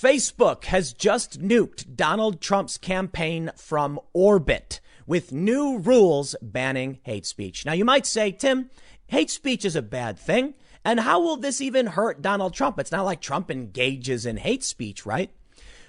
Facebook has just nuked Donald Trump's campaign from orbit with new rules banning hate speech. Now, you might say, Tim, hate speech is a bad thing. And how will this even hurt Donald Trump? It's not like Trump engages in hate speech, right?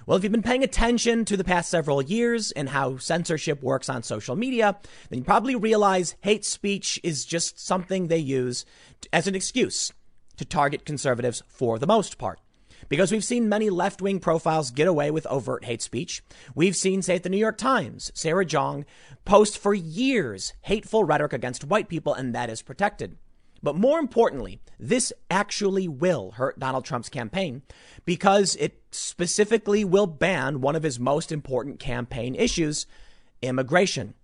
Well, if you've been paying attention to the past several years and how censorship works on social media, then you probably realize hate speech is just something they use as an excuse to target conservatives for the most part. Because we've seen many left wing profiles get away with overt hate speech. We've seen, say, at the New York Times, Sarah Jeong post for years hateful rhetoric against white people, and that is protected. But more importantly, this actually will hurt Donald Trump's campaign because it specifically will ban one of his most important campaign issues, immigration.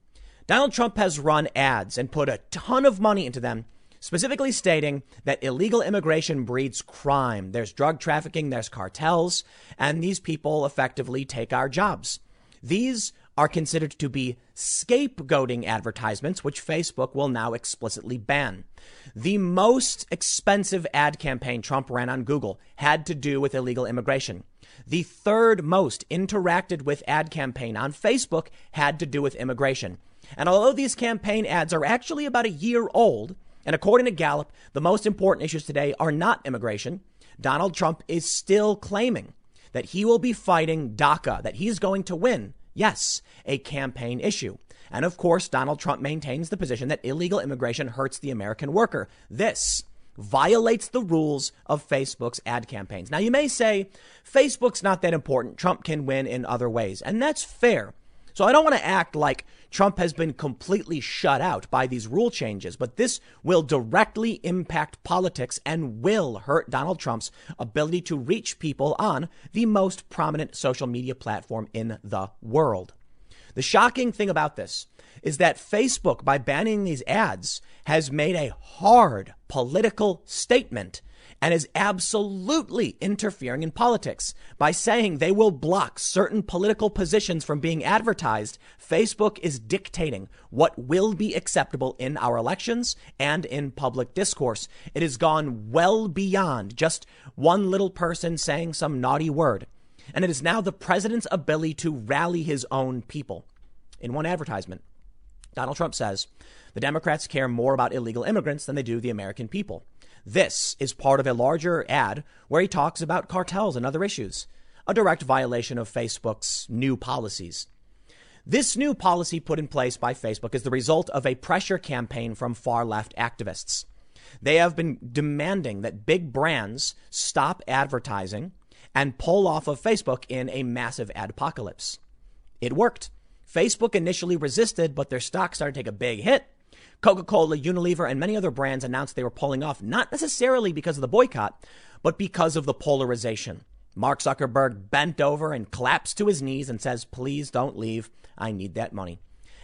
Donald Trump has run ads and put a ton of money into them specifically stating that illegal immigration breeds crime. There's drug trafficking, there's cartels, and these people effectively take our jobs. These are considered to be scapegoating advertisements, which Facebook will now explicitly ban. The most expensive ad campaign Trump ran on Google had to do with illegal immigration. The third most interacted with ad campaign on Facebook had to do with immigration. And although these campaign ads are actually about a year old, and according to Gallup, the most important issues today are not immigration. Donald Trump is still claiming that he will be fighting DACA, that he's going to win. Yes, a campaign issue. And of course, Donald Trump maintains the position that illegal immigration hurts the American worker. This violates the rules of Facebook's ad campaigns. Now, you may say Facebook's not that important. Trump can win in other ways. And that's fair. So I don't want to act like Trump has been completely shut out by these rule changes, but this will directly impact politics and will hurt Donald Trump's ability to reach people on the most prominent social media platform in the world. The shocking thing about this is that Facebook, by banning these ads, has made a hard political statement and is absolutely interfering in politics by saying they will block certain political positions from being advertised. Facebook is dictating what will be acceptable in our elections and in public discourse. It has gone well beyond just one little person saying some naughty word. And it is now the president's ability to rally his own people. In one advertisement, Donald Trump says the Democrats care more about illegal immigrants than they do the American people. This is part of a larger ad where he talks about cartels and other issues, a direct violation of Facebook's new policies. This new policy put in place by Facebook is the result of a pressure campaign from far left activists. They have been demanding that big brands stop advertising and pull off of Facebook in a massive ad apocalypse. It worked. Facebook initially resisted, but their stock started to take a big hit Coca Cola, Unilever, and many other brands announced they were pulling off, not necessarily because of the boycott, but because of the polarization. Mark Zuckerberg bent over and collapsed to his knees and says, Please don't leave. I need that money.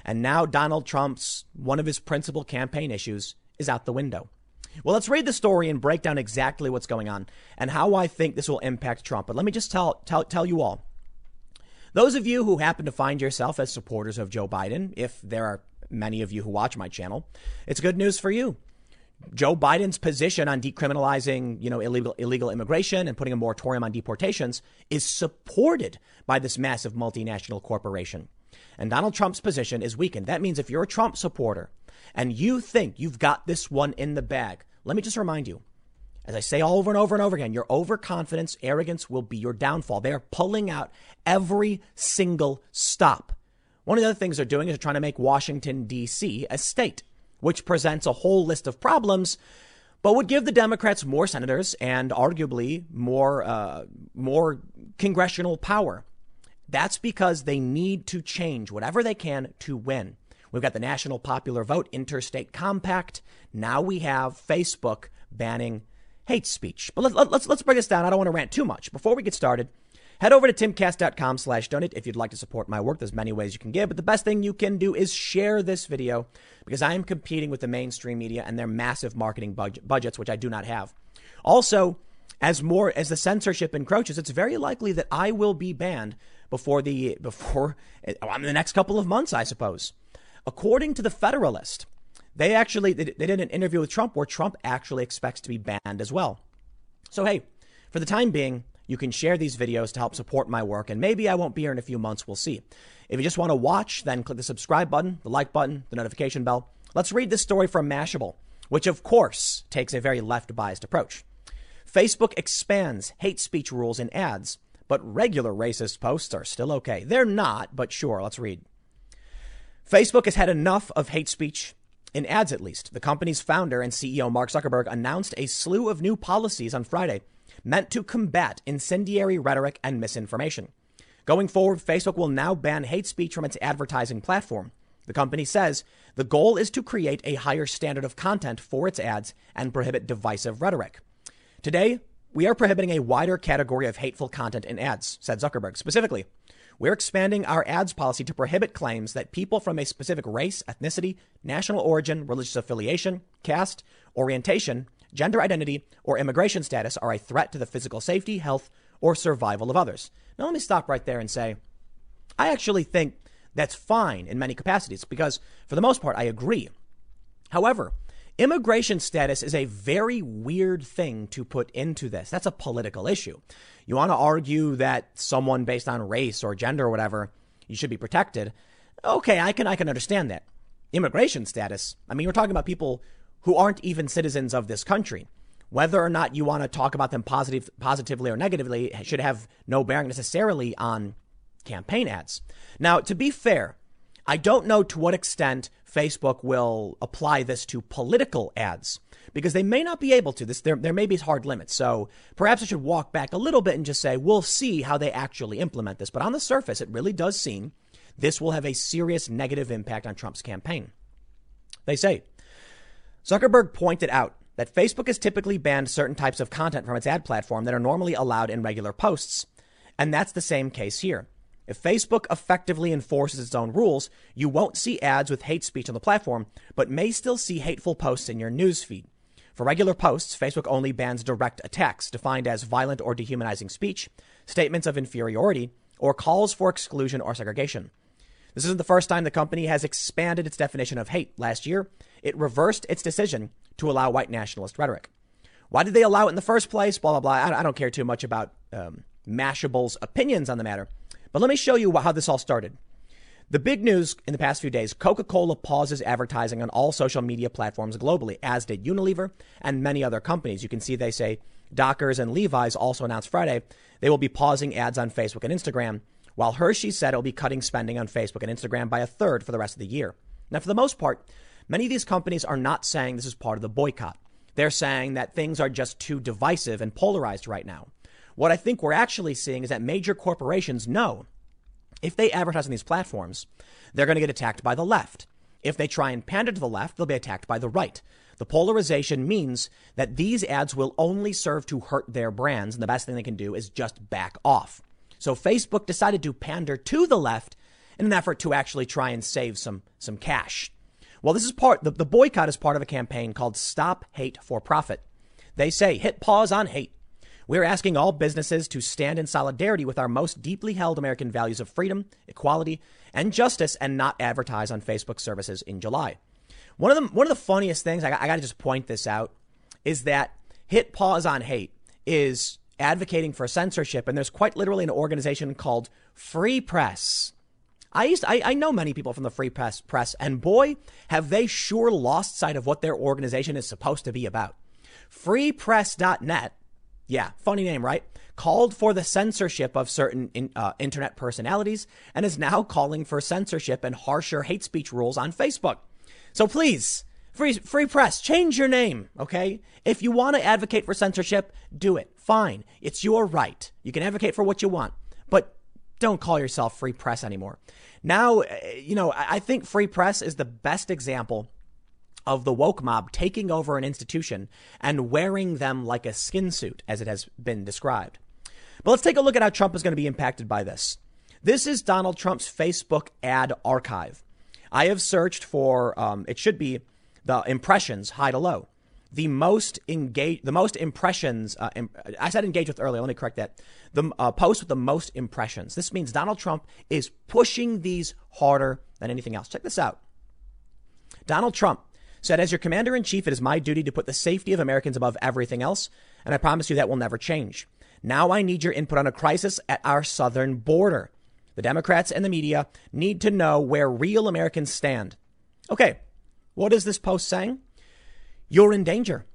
And now Donald Trump's, one of his principal campaign issues, is out the window. Well, let's read the story and break down exactly what's going on and how I think this will impact Trump. But let me just tell, tell, tell you all. Those of you who happen to find yourself as supporters of Joe Biden, if there are many of you who watch my channel, it's good news for you. Joe Biden's position on decriminalizing, you know, illegal illegal immigration and putting a moratorium on deportations is supported by this massive multinational corporation. And Donald Trump's position is weakened. That means if you're a Trump supporter and you think you've got this one in the bag, let me just remind you, as I say all over and over and over again, your overconfidence, arrogance will be your downfall. They are pulling out every single stop one of the other things they're doing is they're trying to make Washington, D.C. a state, which presents a whole list of problems, but would give the Democrats more senators and arguably more, uh, more congressional power. That's because they need to change whatever they can to win. We've got the National Popular Vote Interstate Compact. Now we have Facebook banning hate speech. But let, let, let's, let's bring this down. I don't want to rant too much. Before we get started, Head over to timcast.com slash donate if you'd like to support my work. There's many ways you can give, but the best thing you can do is share this video because I am competing with the mainstream media and their massive marketing budget, budgets, which I do not have. Also, as more as the censorship encroaches, it's very likely that I will be banned before the before in the next couple of months, I suppose. According to the Federalist, they actually they, they did an interview with Trump where Trump actually expects to be banned as well. So hey, for the time being, You can share these videos to help support my work, and maybe I won't be here in a few months. We'll see. If you just want to watch, then click the subscribe button, the like button, the notification bell. Let's read this story from Mashable, which of course takes a very left biased approach. Facebook expands hate speech rules in ads, but regular racist posts are still okay. They're not, but sure, let's read. Facebook has had enough of hate speech in ads, at least. The company's founder and CEO, Mark Zuckerberg, announced a slew of new policies on Friday meant to combat incendiary rhetoric and misinformation. Going forward, Facebook will now ban hate speech from its advertising platform. The company says the goal is to create a higher standard of content for its ads and prohibit divisive rhetoric. Today, we are prohibiting a wider category of hateful content in ads, said Zuckerberg. Specifically, we're expanding our ads policy to prohibit claims that people from a specific race, ethnicity, national origin, religious affiliation, caste, orientation, gender identity, or immigration status are a threat to the physical safety, health, or survival of others. Now, let me stop right there and say, I actually think that's fine in many capacities because, for the most part, I agree. However, immigration status is a very weird thing to put into this. That's a political issue. You want to argue that someone based on race or gender or whatever, you should be protected. Okay, I can I can understand that. Immigration status. I mean, we're talking about people who aren't even citizens of this country. Whether or not you want to talk about them positive, positively or negatively should have no bearing necessarily on campaign ads. Now, to be fair, I don't know to what extent Facebook will apply this to political ads because they may not be able to. This there, there may be hard limits. So perhaps I should walk back a little bit and just say we'll see how they actually implement this. But on the surface, it really does seem this will have a serious negative impact on Trump's campaign. They say Zuckerberg pointed out that Facebook has typically banned certain types of content from its ad platform that are normally allowed in regular posts. And that's the same case here. If Facebook effectively enforces its own rules, you won't see ads with hate speech on the platform, but may still see hateful posts in your newsfeed. For regular posts, Facebook only bans direct attacks, defined as violent or dehumanizing speech, statements of inferiority, or calls for exclusion or segregation. This isn't the first time the company has expanded its definition of hate. Last year, it reversed its decision to allow white nationalist rhetoric. Why did they allow it in the first place? Blah, blah, blah. I don't care too much about um, Mashable's opinions on the matter. But let me show you how this all started. The big news in the past few days Coca Cola pauses advertising on all social media platforms globally, as did Unilever and many other companies. You can see they say Dockers and Levi's also announced Friday they will be pausing ads on Facebook and Instagram, while Hershey said it will be cutting spending on Facebook and Instagram by a third for the rest of the year. Now, for the most part, many of these companies are not saying this is part of the boycott. They're saying that things are just too divisive and polarized right now. What I think we're actually seeing is that major corporations know if they advertise on these platforms, they're going to get attacked by the left. If they try and pander to the left, they'll be attacked by the right. The polarization means that these ads will only serve to hurt their brands, and the best thing they can do is just back off. So Facebook decided to pander to the left in an effort to actually try and save some, some cash. Well, this is part, the, the boycott is part of a campaign called Stop Hate for Profit. They say hit pause on hate. We're asking all businesses to stand in solidarity with our most deeply held American values of freedom, equality, and justice and not advertise on Facebook services in July. One of the, one of the funniest things, I, I got to just point this out, is that Hit Pause on Hate is advocating for censorship, and there's quite literally an organization called Free Press. I used to, I, I know many people from the Free Press press, and boy, have they sure lost sight of what their organization is supposed to be about. FreePress.net yeah, funny name, right? Called for the censorship of certain in, uh, internet personalities and is now calling for censorship and harsher hate speech rules on Facebook. So please, free, free press, change your name, okay? If you want to advocate for censorship, do it. Fine. It's your right. You can advocate for what you want, but don't call yourself free press anymore. Now, eh, you know, I think free press is the best example of the woke mob taking over an institution and wearing them like a skin suit, as it has been described. But let's take a look at how Trump is going to be impacted by this. This is Donald Trump's Facebook ad archive. I have searched for, um, it should be the impressions high to low. The most engage, the most impressions. Uh, Im- I said engage with earlier. Let me correct that. The uh, post with the most impressions. This means Donald Trump is pushing these harder than anything else. Check this out. Donald Trump said, As your commander in chief, it is my duty to put the safety of Americans above everything else, and I promise you that will never change. Now I need your input on a crisis at our southern border. The Democrats and the media need to know where real Americans stand. Okay, what is this post saying? You're in danger.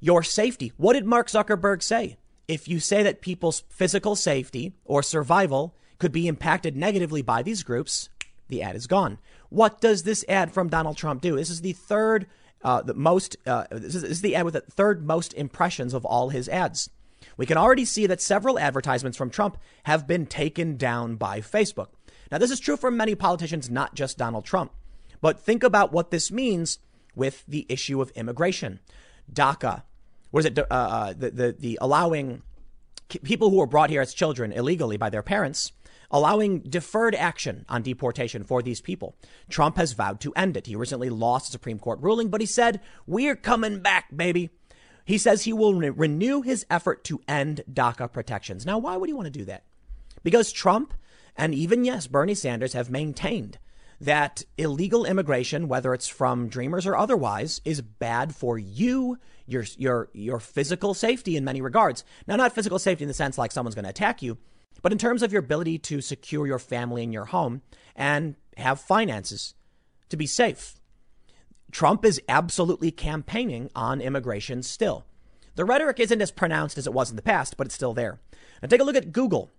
Your safety. What did Mark Zuckerberg say? If you say that people's physical safety or survival could be impacted negatively by these groups, the ad is gone. What does this ad from Donald Trump do? This is the third, uh, the most, uh, this, is, this is the ad with the third most impressions of all his ads. We can already see that several advertisements from Trump have been taken down by Facebook. Now, this is true for many politicians, not just Donald Trump. But think about what this means with the issue of immigration. DACA, was it uh, uh, the, the, the allowing people who were brought here as children illegally by their parents, allowing deferred action on deportation for these people. Trump has vowed to end it. He recently lost a Supreme Court ruling, but he said, We're coming back, baby. He says he will re- renew his effort to end DACA protections. Now, why would he want to do that? Because Trump and even, yes, Bernie Sanders have maintained that illegal immigration, whether it's from dreamers or otherwise, is bad for you, your, your, your physical safety in many regards. Now, not physical safety in the sense like someone's going to attack you, but in terms of your ability to secure your family and your home and have finances to be safe. Trump is absolutely campaigning on immigration still. The rhetoric isn't as pronounced as it was in the past, but it's still there. Now take a look at Google.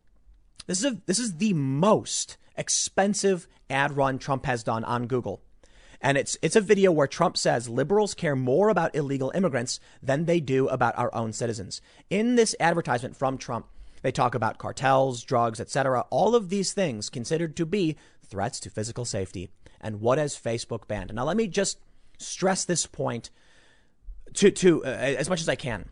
This is a, this is the most expensive ad run Trump has done on Google. And it's it's a video where Trump says liberals care more about illegal immigrants than they do about our own citizens. In this advertisement from Trump, they talk about cartels, drugs, etc. All of these things considered to be threats to physical safety. And what has Facebook banned? Now let me just stress this point to, to uh, as much as I can.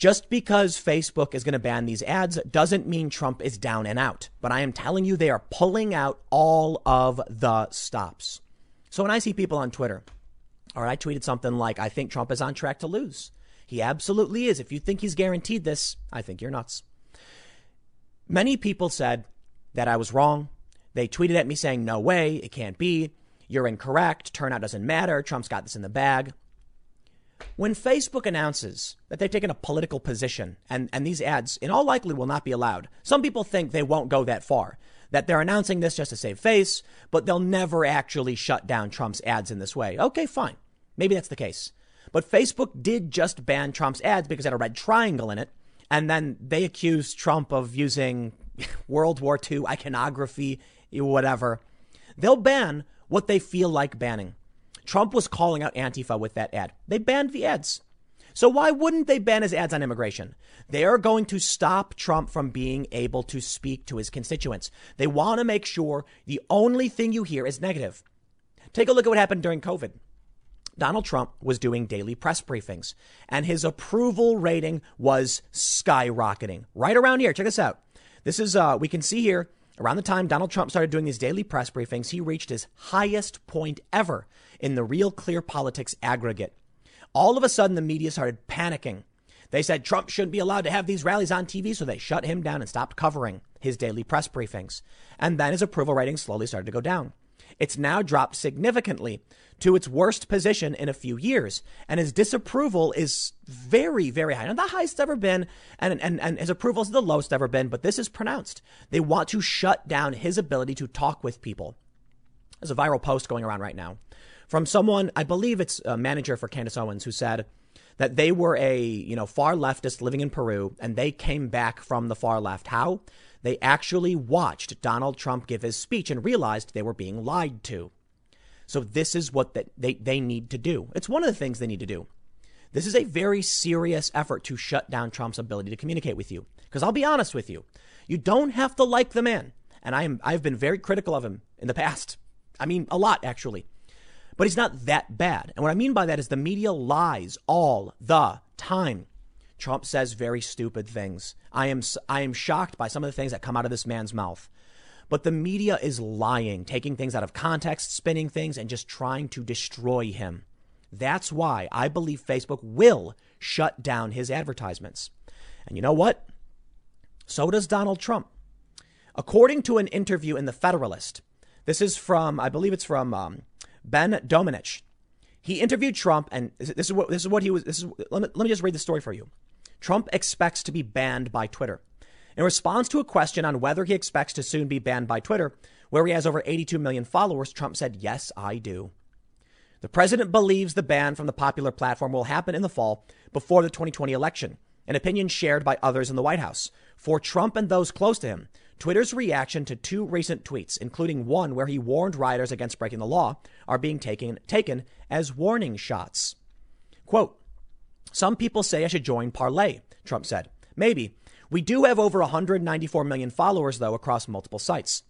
Just because Facebook is going to ban these ads doesn't mean Trump is down and out. But I am telling you, they are pulling out all of the stops. So when I see people on Twitter, or I tweeted something like, I think Trump is on track to lose. He absolutely is. If you think he's guaranteed this, I think you're nuts. Many people said that I was wrong. They tweeted at me saying, no way, it can't be. You're incorrect. Turnout doesn't matter. Trump's got this in the bag. When Facebook announces that they've taken a political position and, and these ads in all likelihood will not be allowed, some people think they won't go that far. That they're announcing this just to save face, but they'll never actually shut down Trump's ads in this way. Okay, fine. Maybe that's the case. But Facebook did just ban Trump's ads because it had a red triangle in it. And then they accused Trump of using World War II iconography, whatever. They'll ban what they feel like banning. Trump was calling out Antifa with that ad. They banned the ads. So why wouldn't they ban his ads on immigration? They are going to stop Trump from being able to speak to his constituents. They want to make sure the only thing you hear is negative. Take a look at what happened during COVID. Donald Trump was doing daily press briefings and his approval rating was skyrocketing. Right around here, check this out. This is, uh, we can see here Around the time Donald Trump started doing his daily press briefings, he reached his highest point ever in the Real Clear Politics aggregate. All of a sudden, the media started panicking. They said Trump shouldn't be allowed to have these rallies on TV, so they shut him down and stopped covering his daily press briefings. And then his approval rating slowly started to go down. It's now dropped significantly to its worst position in a few years. And his disapproval is very, very high. Not the highest ever been, and, and, and his approval is the lowest ever been, but this is pronounced. They want to shut down his ability to talk with people. There's a viral post going around right now from someone, I believe it's a manager for Candace Owens, who said that they were a, you know, far leftist living in Peru and they came back from the far left. How? They actually watched Donald Trump give his speech and realized they were being lied to. So this is what they, they need to do. It's one of the things they need to do. This is a very serious effort to shut down Trump's ability to communicate with you. Because I'll be honest with you, you don't have to like the man. And I am, I've been very critical of him in the past. I mean, a lot, actually. But he's not that bad. And what I mean by that is the media lies all the time. Trump says very stupid things. I am, I am shocked by some of the things that come out of this man's mouth. But the media is lying, taking things out of context, spinning things, and just trying to destroy him. That's why I believe Facebook will shut down his advertisements. And you know what? So does Donald Trump. According to an interview in The Federalist, this is from, I believe it's from um, Ben Domenech. He interviewed Trump, and this is what this is what he was. This is let me, let me just read the story for you. Trump expects to be banned by Twitter. In response to a question on whether he expects to soon be banned by Twitter, where he has over 82 million followers, Trump said, Yes, I do. The president believes the ban from the popular platform will happen in the fall before the 2020 election, an opinion shared by others in the White House. For Trump and those close to him, Twitter's reaction to two recent tweets, including one where he warned rioters against breaking the law, are being taken, taken as warning shots. Quote, Some people say I should join Parler, Trump said. Maybe. We do have over 194 million followers, though, across multiple sites.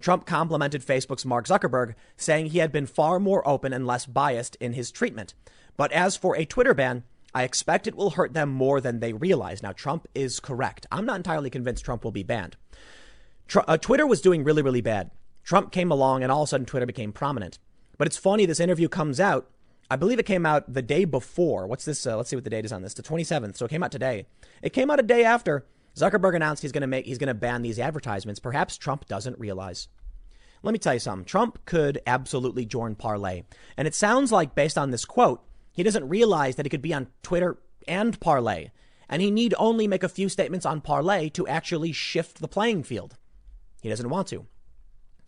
Trump complimented Facebook's Mark Zuckerberg, saying he had been far more open and less biased in his treatment. But as for a Twitter ban, I expect it will hurt them more than they realize. Now, Trump is correct. I'm not entirely convinced Trump will be banned. Tr- uh, Twitter was doing really, really bad. Trump came along and all of a sudden Twitter became prominent. But it's funny, this interview comes out. I believe it came out the day before. What's this? Uh, let's see what the date is on this. The 27th. So it came out today. It came out a day after Zuckerberg announced he's going to make he's going to ban these advertisements. Perhaps Trump doesn't realize. Let me tell you something. Trump could absolutely join Parler. and it sounds like based on this quote, he doesn't realize that he could be on Twitter and Parler. and he need only make a few statements on Parler to actually shift the playing field. He doesn't want to.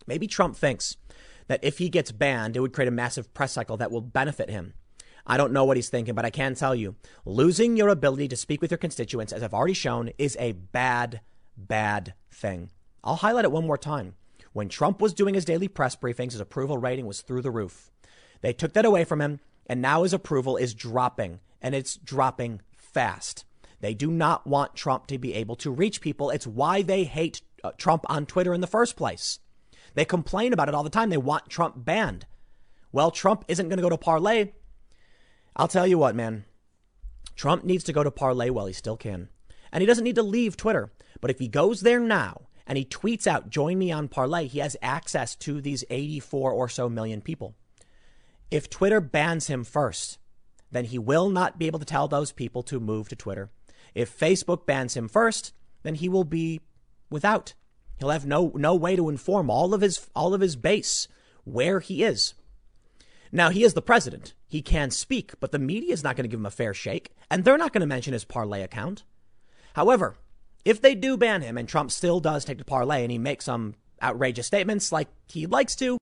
Maybe Trump thinks that if he gets banned, it would create a massive press cycle that will benefit him. I don't know what he's thinking, but I can tell you losing your ability to speak with your constituents, as I've already shown, is a bad, bad thing. I'll highlight it one more time. When Trump was doing his daily press briefings, his approval rating was through the roof. They took that away from him, and now his approval is dropping, and it's dropping fast. They do not want Trump to be able to reach people. It's why they hate uh, Trump on Twitter in the first place. They complain about it all the time. They want Trump banned. Well, Trump isn't going to go to Parler. I'll tell you what, man. Trump needs to go to Parler while he still can. And he doesn't need to leave Twitter. But if he goes there now and he tweets out, join me on Parler, he has access to these 84 or so million people. If Twitter bans him first, then he will not be able to tell those people to move to Twitter. If Facebook bans him first, then he will be without. He'll have no, no way to inform all of his, all of his base where he is. Now, he is the president. He can speak, but the media is not going to give him a fair shake, and they're not going to mention his Parler account. However, if they do ban him and Trump still does take the Parler and he makes some outrageous statements like he likes to,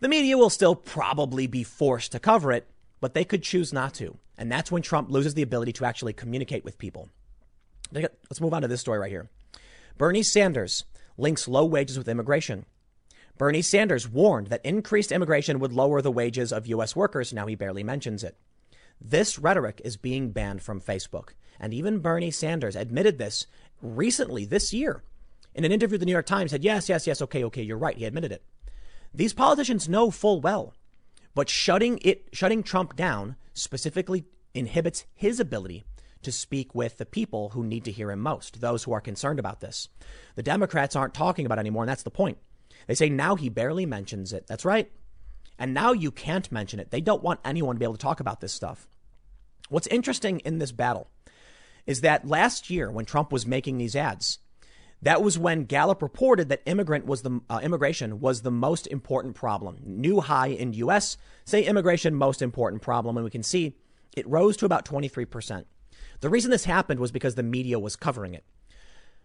the media will still probably be forced to cover it, but they could choose not to. And that's when Trump loses the ability to actually communicate with people. Let's move on to this story right here. Bernie Sanders links low wages with immigration. Bernie Sanders warned that increased immigration would lower the wages of U.S. workers. Now he barely mentions it. This rhetoric is being banned from Facebook. And even Bernie Sanders admitted this recently this year in an interview the New York Times said, yes, yes, yes, okay, okay, you're right. He admitted it. These politicians know full well, but shutting it, shutting Trump down specifically inhibits his ability to speak with the people who need to hear him most, those who are concerned about this. The Democrats aren't talking about it anymore, and that's the point. They say now he barely mentions it. That's right. And now you can't mention it. They don't want anyone to be able to talk about this stuff. What's interesting in this battle is that last year when Trump was making these ads, that was when Gallup reported that immigrant was the uh, immigration was the most important problem. New high in U.S. say immigration most important problem, and we can see it rose to about 23 percent. The reason this happened was because the media was covering it.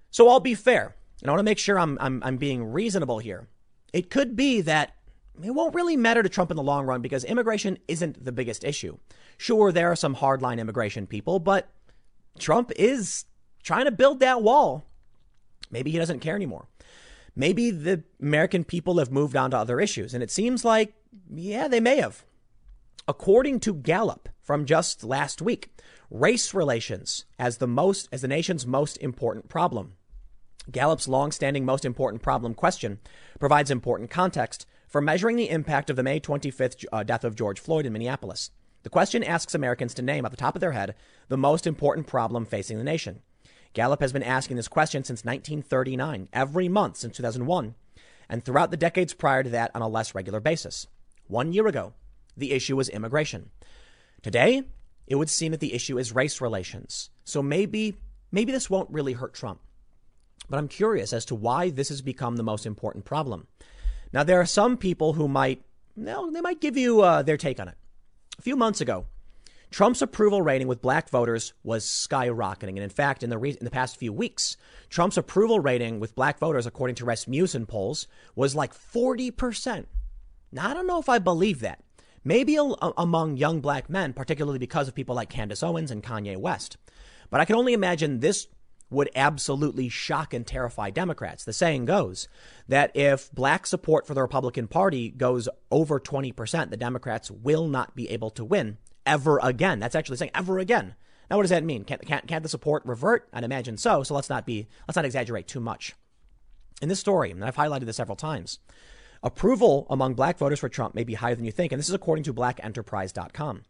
So I'll be fair. And I want to make sure I'm, I'm, I'm being reasonable here. It could be that it won't really matter to Trump in the long run because immigration isn't the biggest issue. Sure, there are some hardline immigration people, but Trump is trying to build that wall. Maybe he doesn't care anymore. Maybe the American people have moved on to other issues. And it seems like, yeah, they may have. According to Gallup from just last week, race relations as the most, as the nation's most important problem. Gallup's long-standing most important problem question provides important context for measuring the impact of the May 25th uh, death of George Floyd in Minneapolis. The question asks Americans to name at the top of their head the most important problem facing the nation. Gallup has been asking this question since 1939, every month since 2001, and throughout the decades prior to that on a less regular basis. One year ago, the issue was immigration. Today, it would seem that the issue is race relations. So maybe, maybe this won't really hurt Trump. But I'm curious as to why this has become the most important problem. Now, there are some people who might, no, they might give you uh, their take on it. A few months ago, Trump's approval rating with black voters was skyrocketing. And in fact, in the, re- in the past few weeks, Trump's approval rating with black voters, according to Rasmussen polls, was like 40%. Now, I don't know if I believe that. Maybe a- among young black men, particularly because of people like Candace Owens and Kanye West. But I can only imagine this would absolutely shock and terrify Democrats. The saying goes that if black support for the Republican Party goes over 20%, the Democrats will not be able to win ever again. That's actually saying ever again. Now, what does that mean? Can't, can't, can't the support revert? I'd imagine so. So let's not be, let's not exaggerate too much. In this story, and I've highlighted this several times, approval among black voters for Trump may be higher than you think. And this is according to blackenterprise.com.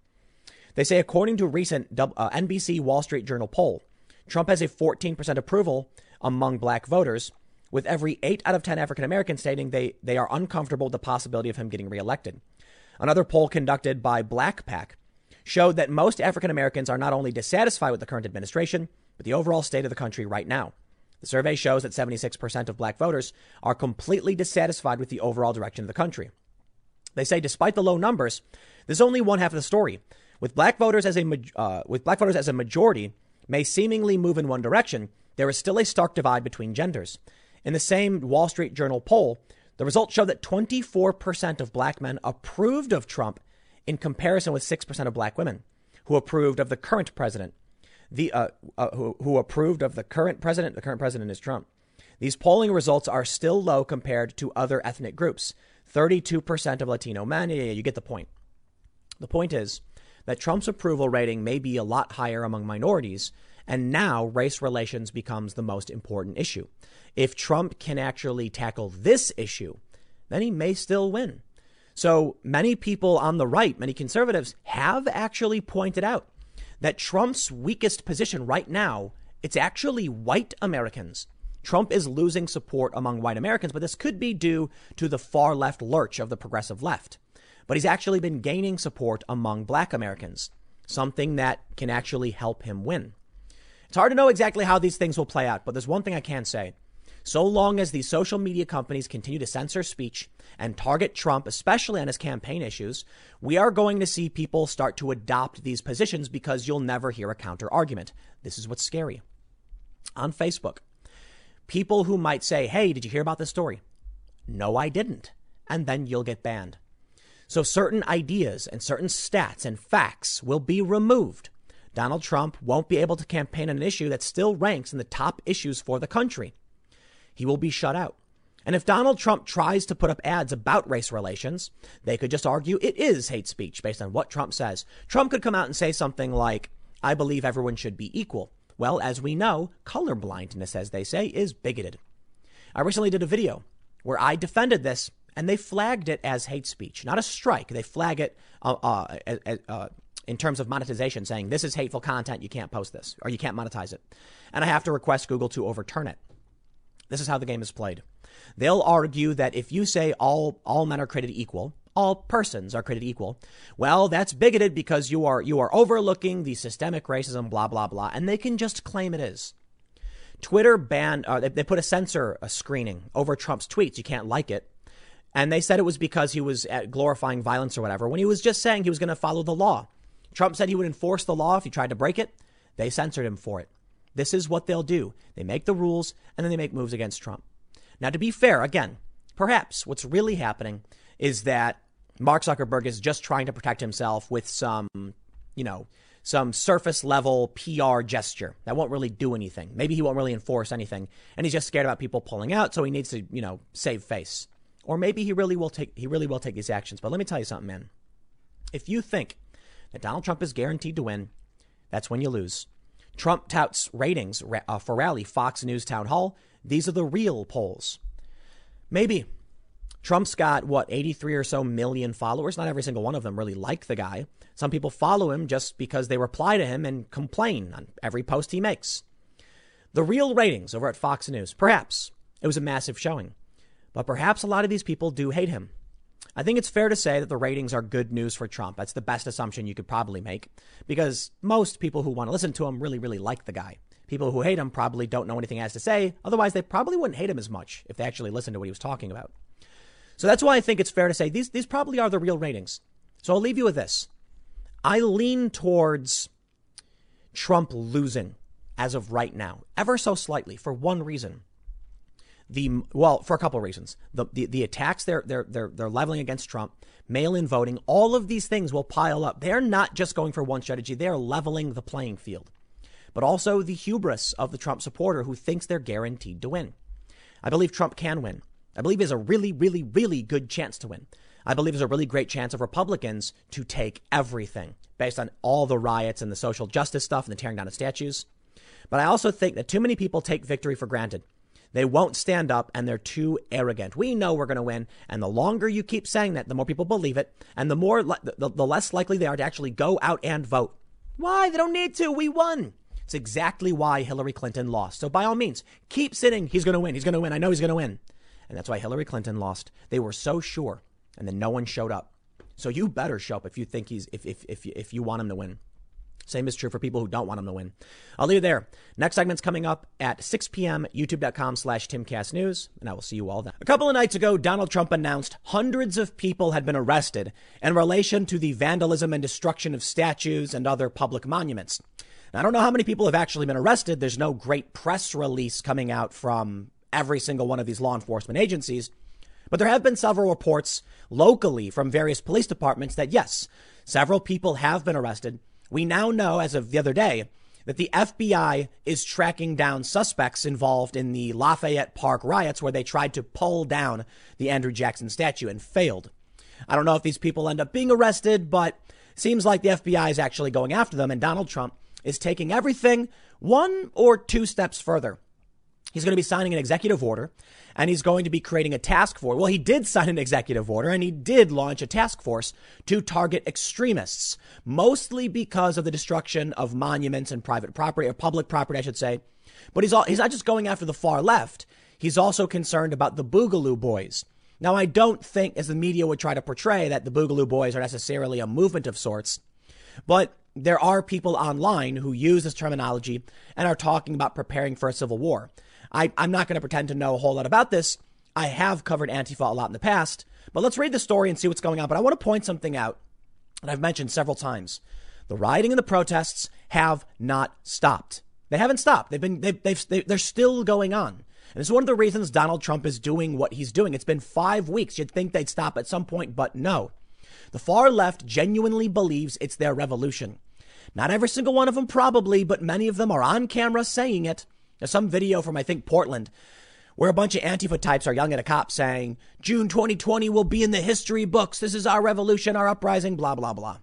They say, according to a recent uh, NBC Wall Street Journal poll, Trump has a 14% approval among black voters, with every 8 out of 10 African Americans stating they, they are uncomfortable with the possibility of him getting reelected. Another poll conducted by BlackPAC showed that most African Americans are not only dissatisfied with the current administration, but the overall state of the country right now. The survey shows that 76% of black voters are completely dissatisfied with the overall direction of the country. They say despite the low numbers, there's only one half of the story. With black voters as a uh, with black voters as a majority may seemingly move in one direction, there is still a stark divide between genders. In the same Wall Street Journal poll, the results show that 24% of black men approved of Trump in comparison with 6% of black women who approved of the current president. The, uh, uh, who, who approved of the current president. The current president is Trump. These polling results are still low compared to other ethnic groups. 32% of Latino men. Yeah, yeah, you get the point. The point is that Trump's approval rating may be a lot higher among minorities, and now race relations becomes the most important issue. If Trump can actually tackle this issue, then he may still win. So many people on the right, many conservatives have actually pointed out that Trump's weakest position right now, it's actually white Americans. Trump is losing support among white Americans, but this could be due to the far left lurch of the progressive left. But he's actually been gaining support among black Americans, something that can actually help him win. It's hard to know exactly how these things will play out, but there's one thing I can say. So long as these social media companies continue to censor speech and target Trump, especially on his campaign issues, we are going to see people start to adopt these positions because you'll never hear a counter argument. This is what's scary. On Facebook, people who might say, Hey, did you hear about this story? No, I didn't. And then you'll get banned. So certain ideas and certain stats and facts will be removed. Donald Trump won't be able to campaign on an issue that still ranks in the top issues for the country he will be shut out. And if Donald Trump tries to put up ads about race relations, they could just argue it is hate speech based on what Trump says. Trump could come out and say something like, I believe everyone should be equal. Well, as we know, colorblindness, as they say, is bigoted. I recently did a video where I defended this and they flagged it as hate speech, not a strike. They flag it uh, uh, uh, in terms of monetization, saying this is hateful content, you can't post this, or you can't monetize it. And I have to request Google to overturn it. This is how the game is played. They'll argue that if you say all, all men are created equal, all persons are created equal. Well, that's bigoted because you are, you are overlooking the systemic racism, blah, blah, blah. And they can just claim it is. Twitter banned, uh, they, they put a censor a screening over Trump's tweets. You can't like it. And they said it was because he was glorifying violence or whatever, when he was just saying he was going to follow the law. Trump said he would enforce the law if he tried to break it. They censored him for it. This is what they'll do. They make the rules and then they make moves against Trump. Now, to be fair, again, perhaps what's really happening is that Mark Zuckerberg is just trying to protect himself with some, you know, some surface level PR gesture that won't really do anything. Maybe he won't really enforce anything, and he's just scared about people pulling out, so he needs to, you know, save face. Or maybe he really will take he really will take these actions. But let me tell you something, man. If you think that Donald Trump is guaranteed to win, that's when you lose. Trump touts ratings uh, for rally, Fox News Town Hall. These are the real polls. Maybe. Trump's got, what, 83 or so million followers? Not every single one of them really like the guy. Some people follow him just because they reply to him and complain on every post he makes. The real ratings over at Fox News, perhaps it was a massive showing, but perhaps a lot of these people do hate him. I think it's fair to say that the ratings are good news for Trump. That's the best assumption you could probably make because most people who want to listen to him really, really like the guy. People who hate him probably don't know anything he has to say. Otherwise, they probably wouldn't hate him as much if they actually listened to what he was talking about. So that's why I think it's fair to say these, these probably are the real ratings. So I'll leave you with this. I lean towards Trump losing as of right now, ever so slightly, for one reason. The well, for a couple of reasons. The, the the attacks they're they're they're they're leveling against Trump, mail-in voting, all of these things will pile up. They're not just going for one strategy; they're leveling the playing field. But also the hubris of the Trump supporter who thinks they're guaranteed to win. I believe Trump can win. I believe he has a really, really, really good chance to win. I believe there's a really great chance of Republicans to take everything based on all the riots and the social justice stuff and the tearing down of statues. But I also think that too many people take victory for granted. They won't stand up and they're too arrogant. We know we're going to win. And the longer you keep saying that, the more people believe it and the more, the, the less likely they are to actually go out and vote. Why? They don't need to. We won. It's exactly why Hillary Clinton lost. So by all means, keep sitting. He's going to win. He's going to win. I know he's going to win. And that's why Hillary Clinton lost. They were so sure. And then no one showed up. So you better show up if you think he's, if, if, if, if you want him to win. Same is true for people who don't want him to win. I'll leave it there. Next segment's coming up at 6 p.m. YouTube.com slash TimCastNews, and I will see you all then. A couple of nights ago, Donald Trump announced hundreds of people had been arrested in relation to the vandalism and destruction of statues and other public monuments. Now, I don't know how many people have actually been arrested. There's no great press release coming out from every single one of these law enforcement agencies. But there have been several reports locally from various police departments that yes, several people have been arrested we now know, as of the other day, that the FBI is tracking down suspects involved in the Lafayette Park riots where they tried to pull down the Andrew Jackson statue and failed. I don't know if these people end up being arrested, but seems like the FBI is actually going after them and Donald Trump is taking everything one or two steps further. He's going to be signing an executive order and he's going to be creating a task force. Well, he did sign an executive order and he did launch a task force to target extremists, mostly because of the destruction of monuments and private property or public property, I should say. But he's all, he's not just going after the far left. He's also concerned about the Boogaloo Boys. Now, I don't think, as the media would try to portray, that the Boogaloo Boys are necessarily a movement of sorts, but there are people online who use this terminology and are talking about preparing for a civil war. I, I'm not going to pretend to know a whole lot about this. I have covered Antifa a lot in the past, but let's read the story and see what's going on. But I want to point something out that I've mentioned several times. The rioting and the protests have not stopped. They haven't stopped. They've been, they've, they've, they, they're still going on. And this is one of the reasons Donald Trump is doing what he's doing. It's been five weeks. You'd think they'd stop at some point, but no. The far left genuinely believes it's their revolution. Not every single one of them, probably, but many of them are on camera saying it. There's some video from, I think, Portland where a bunch of Antifa types are yelling at a cop saying, June 2020 will be in the history books. This is our revolution, our uprising, blah, blah, blah.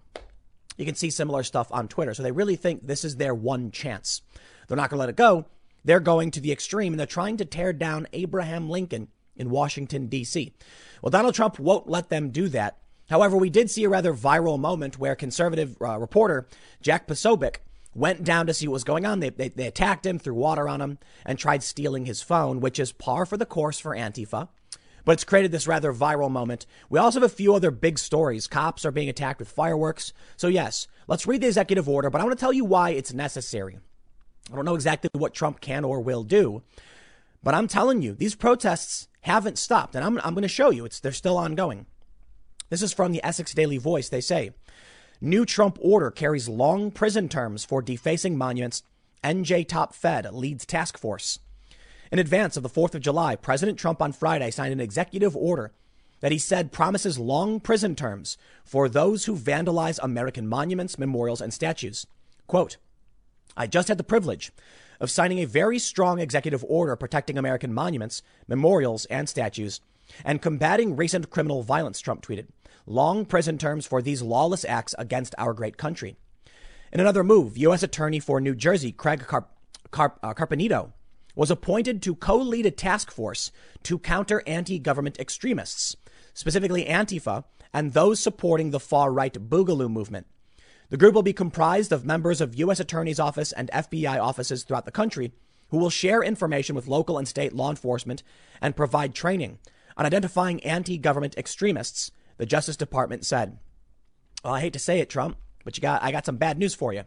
You can see similar stuff on Twitter. So they really think this is their one chance. They're not going to let it go. They're going to the extreme and they're trying to tear down Abraham Lincoln in Washington, D.C. Well, Donald Trump won't let them do that. However, we did see a rather viral moment where conservative uh, reporter Jack Posobiec went down to see what was going on. They, they, they attacked him, threw water on him, and tried stealing his phone, which is par for the course for Antifa. But it's created this rather viral moment. We also have a few other big stories. Cops are being attacked with fireworks. So, yes, let's read the executive order, but I want to tell you why it's necessary. I don't know exactly what Trump can or will do, but I'm telling you, these protests haven't stopped, and I'm, I'm going to show you it's, they're still ongoing. This is from the Essex Daily Voice. They say, New Trump order carries long prison terms for defacing monuments. NJ Top Fed leads task force. In advance of the 4th of July, President Trump on Friday signed an executive order that he said promises long prison terms for those who vandalize American monuments, memorials, and statues. Quote, I just had the privilege of signing a very strong executive order protecting American monuments, memorials, and statues and combating recent criminal violence, Trump tweeted long prison terms for these lawless acts against our great country. In another move, U.S. Attorney for New Jersey Craig Carp- uh, Carpenito was appointed to co-lead a task force to counter anti-government extremists, specifically Antifa and those supporting the far-right Boogaloo movement. The group will be comprised of members of U.S. Attorney's Office and FBI offices throughout the country who will share information with local and state law enforcement and provide training on identifying anti-government extremists the Justice Department said, well, I hate to say it, Trump, but you got, I got some bad news for you.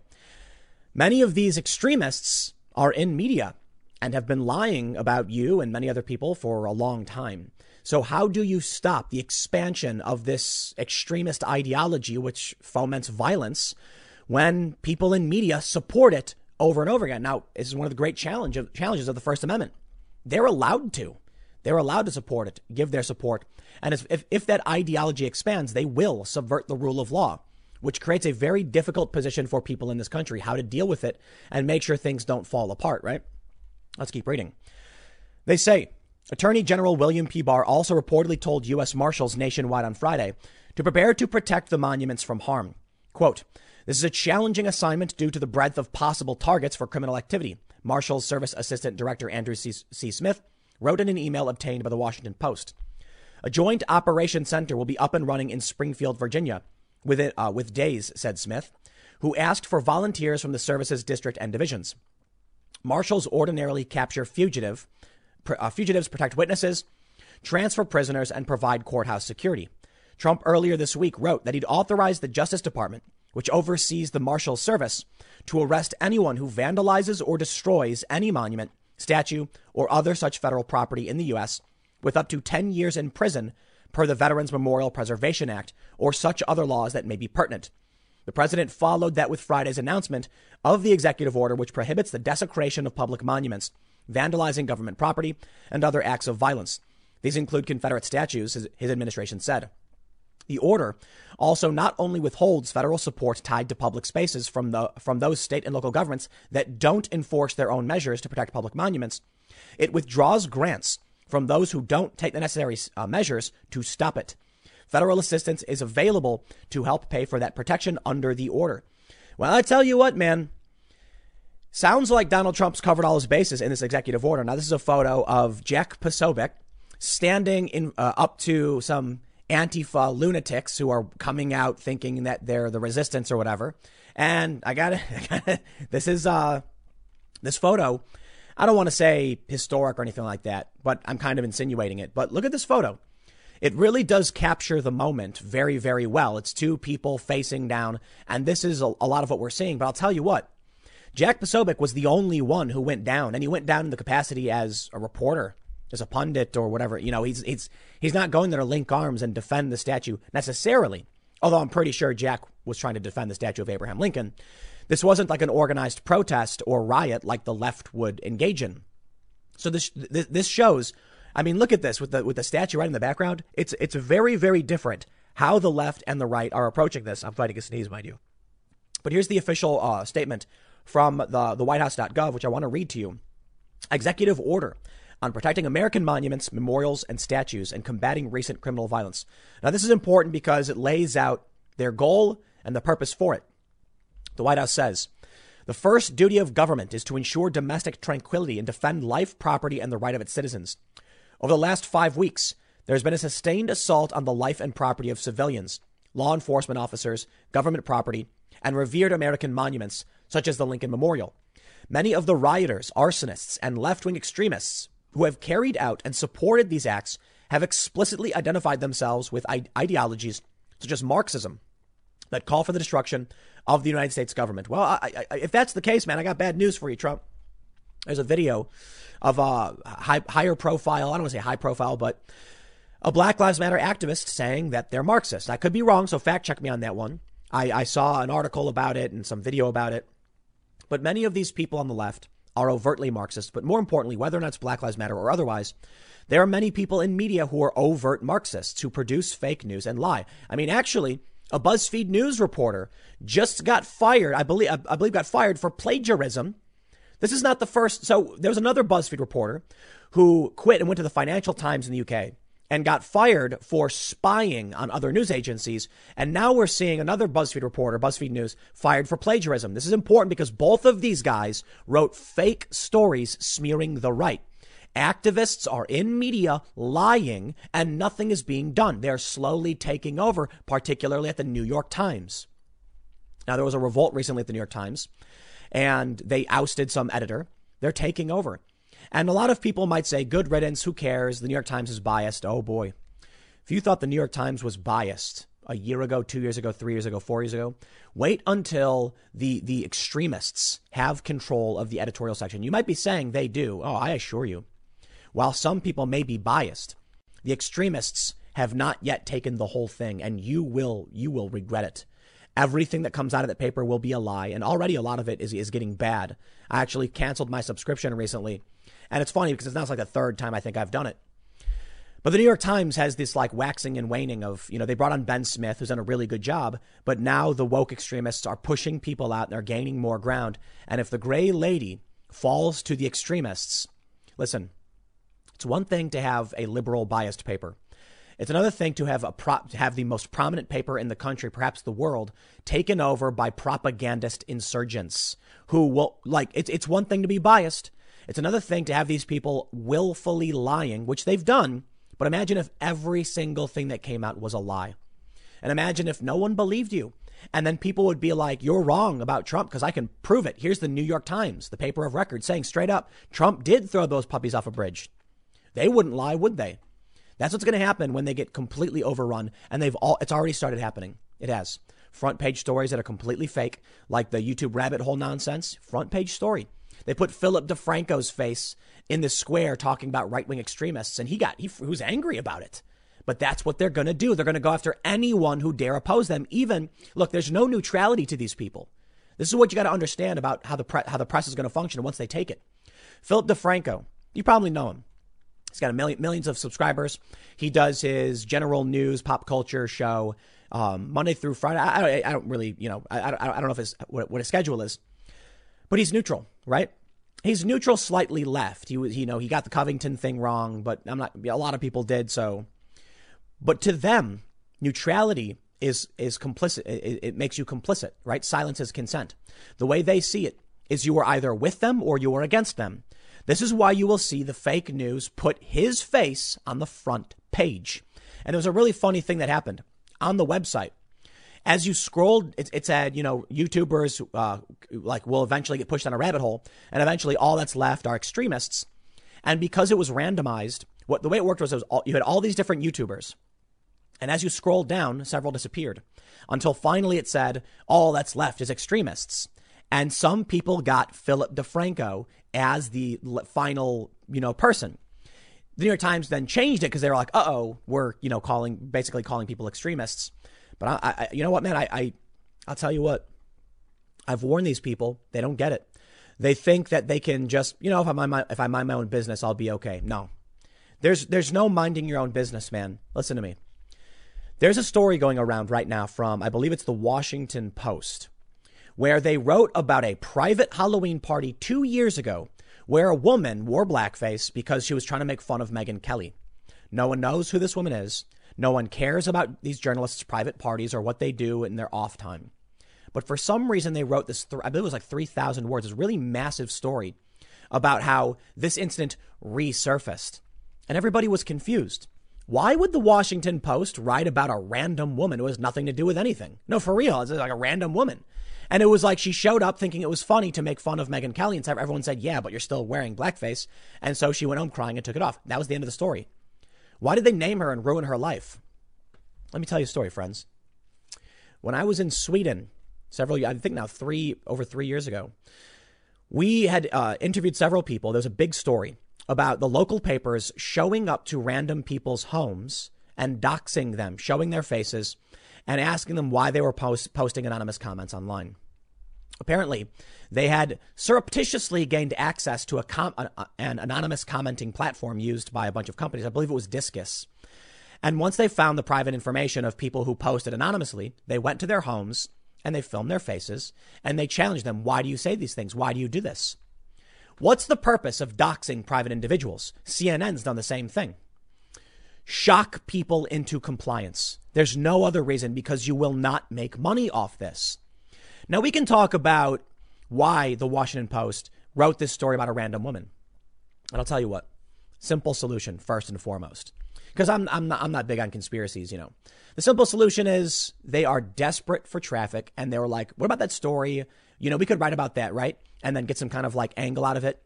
Many of these extremists are in media and have been lying about you and many other people for a long time. So, how do you stop the expansion of this extremist ideology, which foments violence, when people in media support it over and over again? Now, this is one of the great challenge of, challenges of the First Amendment. They're allowed to. They're allowed to support it, give their support. And if, if that ideology expands, they will subvert the rule of law, which creates a very difficult position for people in this country, how to deal with it and make sure things don't fall apart, right? Let's keep reading. They say Attorney General William P. Barr also reportedly told U.S. Marshals nationwide on Friday to prepare to protect the monuments from harm. Quote, this is a challenging assignment due to the breadth of possible targets for criminal activity. Marshals Service Assistant Director Andrew C. C. Smith wrote in an email obtained by the Washington Post. A joint operation center will be up and running in Springfield, Virginia, with, it, uh, with days, said Smith, who asked for volunteers from the service's district and divisions. Marshals ordinarily capture fugitive, uh, fugitives, protect witnesses, transfer prisoners, and provide courthouse security. Trump earlier this week wrote that he'd authorized the Justice Department, which oversees the Marshal Service, to arrest anyone who vandalizes or destroys any monument, statue, or other such federal property in the U.S. with up to 10 years in prison per the Veterans Memorial Preservation Act or such other laws that may be pertinent. The president followed that with Friday's announcement of the executive order which prohibits the desecration of public monuments, vandalizing government property, and other acts of violence. These include Confederate statues, his administration said. The order also not only withholds federal support tied to public spaces from, the, from those state and local governments that don't enforce their own measures to protect public monuments, it withdraws grants from those who don't take the necessary uh, measures to stop it. Federal assistance is available to help pay for that protection under the order. Well, I tell you what, man. Sounds like Donald Trump's covered all his bases in this executive order. Now, this is a photo of Jack Posobiec standing in uh, up to some Antifa lunatics who are coming out thinking that they're the resistance or whatever. And I got it. this is uh, this photo. I don't want to say historic or anything like that, but I'm kind of insinuating it. But look at this photo it really does capture the moment very, very well. It's two people facing down, and this is a, a lot of what we're seeing. But I'll tell you what, Jack Posobiec was the only one who went down, and he went down in the capacity as a reporter, as a pundit or whatever. You know, he's he's he's not going there to link arms and defend the statue necessarily. Although I'm pretty sure Jack was trying to defend the statue of Abraham Lincoln. This wasn't like an organized protest or riot like the left would engage in. So this this shows I mean, look at this with the with the statue right in the background. It's it's very very different how the left and the right are approaching this. I'm fighting a sneeze, mind you. But here's the official uh, statement from the the WhiteHouse.gov, which I want to read to you. Executive order on protecting American monuments, memorials, and statues and combating recent criminal violence. Now, this is important because it lays out their goal and the purpose for it. The White House says the first duty of government is to ensure domestic tranquility and defend life, property, and the right of its citizens. Over the last five weeks, there has been a sustained assault on the life and property of civilians, law enforcement officers, government property, and revered American monuments, such as the Lincoln Memorial. Many of the rioters, arsonists, and left wing extremists who have carried out and supported these acts have explicitly identified themselves with ideologies such as Marxism that call for the destruction of the United States government. Well, I, I, if that's the case, man, I got bad news for you, Trump. There's a video of a high, higher profile, I don't want to say high profile, but a Black Lives Matter activist saying that they're Marxist. I could be wrong, so fact check me on that one. I, I saw an article about it and some video about it. But many of these people on the left are overtly Marxist. But more importantly, whether or not it's Black Lives Matter or otherwise, there are many people in media who are overt Marxists who produce fake news and lie. I mean, actually, a BuzzFeed News reporter just got fired. I believe I believe got fired for plagiarism this is not the first. So there was another BuzzFeed reporter who quit and went to the Financial Times in the UK and got fired for spying on other news agencies. And now we're seeing another BuzzFeed reporter, BuzzFeed News, fired for plagiarism. This is important because both of these guys wrote fake stories smearing the right. Activists are in media lying and nothing is being done. They're slowly taking over, particularly at the New York Times. Now, there was a revolt recently at the New York Times and they ousted some editor. They're taking over. And a lot of people might say, good riddance, who cares? The New York Times is biased. Oh boy. If you thought the New York Times was biased a year ago, two years ago, three years ago, four years ago. Wait until the, the extremists have control of the editorial section. You might be saying they do. Oh, I assure you. While some people may be biased, the extremists have not yet taken the whole thing and you will, you will regret it. Everything that comes out of that paper will be a lie. And already a lot of it is, is getting bad. I actually canceled my subscription recently. And it's funny because it's not like the third time I think I've done it. But the New York Times has this like waxing and waning of, you know, they brought on Ben Smith, who's done a really good job, but now the woke extremists are pushing people out and they're gaining more ground. And if the gray lady falls to the extremists, listen, it's one thing to have a liberal biased paper. It's another thing to have a pro- to have the most prominent paper in the country, perhaps the world, taken over by propagandist insurgents who will like it's it's one thing to be biased. It's another thing to have these people willfully lying, which they've done. But imagine if every single thing that came out was a lie. And imagine if no one believed you. And then people would be like, you're wrong about Trump because I can prove it. Here's the New York Times, the paper of record, saying straight up, Trump did throw those puppies off a bridge. They wouldn't lie, would they? That's what's going to happen when they get completely overrun. And they've all, it's already started happening. It has. Front page stories that are completely fake, like the YouTube rabbit hole nonsense. Front page story. They put Philip DeFranco's face in the square talking about right wing extremists, and he got, he, he was angry about it. But that's what they're going to do. They're going to go after anyone who dare oppose them. Even, look, there's no neutrality to these people. This is what you got to understand about how the, pre- how the press is going to function once they take it. Philip DeFranco, you probably know him. He's got a million, millions of subscribers. He does his general news, pop culture show um, Monday through Friday. I, I, I, don't really, you know, I, I don't know if his, what, what his schedule is, but he's neutral, right? He's neutral, slightly left. He was, you know, he got the Covington thing wrong, but I'm not. A lot of people did so. But to them, neutrality is is complicit. It, it makes you complicit, right? Silence is consent. The way they see it is you are either with them or you are against them. This is why you will see the fake news put his face on the front page. And there was a really funny thing that happened on the website. As you scrolled, it, it said, you know, YouTubers uh, like will eventually get pushed down a rabbit hole, and eventually all that's left are extremists. And because it was randomized, what the way it worked was, it was all, you had all these different YouTubers, and as you scrolled down, several disappeared until finally it said all that's left is extremists. And some people got Philip DeFranco as the final, you know, person. The New York Times then changed it because they were like, "Uh oh, we're you know calling basically calling people extremists." But I, I you know what, man, I, I, I'll tell you what. I've warned these people; they don't get it. They think that they can just, you know, if I mind my, if I mind my own business, I'll be okay. No, there's there's no minding your own business, man. Listen to me. There's a story going around right now from I believe it's the Washington Post where they wrote about a private Halloween party two years ago where a woman wore blackface because she was trying to make fun of Megyn Kelly. No one knows who this woman is. No one cares about these journalists' private parties or what they do in their off time. But for some reason, they wrote this, th- I believe it was like 3,000 words, this really massive story about how this incident resurfaced. And everybody was confused. Why would the Washington Post write about a random woman who has nothing to do with anything? No, for real, it's like a random woman. And it was like she showed up thinking it was funny to make fun of Megyn Kelly, and everyone said, "Yeah, but you're still wearing blackface." And so she went home crying and took it off. That was the end of the story. Why did they name her and ruin her life? Let me tell you a story, friends. When I was in Sweden, several, I think now three over three years ago, we had uh, interviewed several people. There was a big story about the local papers showing up to random people's homes and doxing them, showing their faces and asking them why they were post- posting anonymous comments online. Apparently, they had surreptitiously gained access to com- an anonymous commenting platform used by a bunch of companies. I believe it was Disqus. And once they found the private information of people who posted anonymously, they went to their homes and they filmed their faces and they challenged them. Why do you say these things? Why do you do this? What's the purpose of doxing private individuals? CNN's done the same thing shock people into compliance. There's no other reason because you will not make money off this. Now we can talk about why the Washington Post wrote this story about a random woman. And I'll tell you what, simple solution first and foremost. Because I'm, I'm, not, I'm not big on conspiracies, you know. The simple solution is they are desperate for traffic and they were like, what about that story? You know, we could write about that, right? And then get some kind of like angle out of it.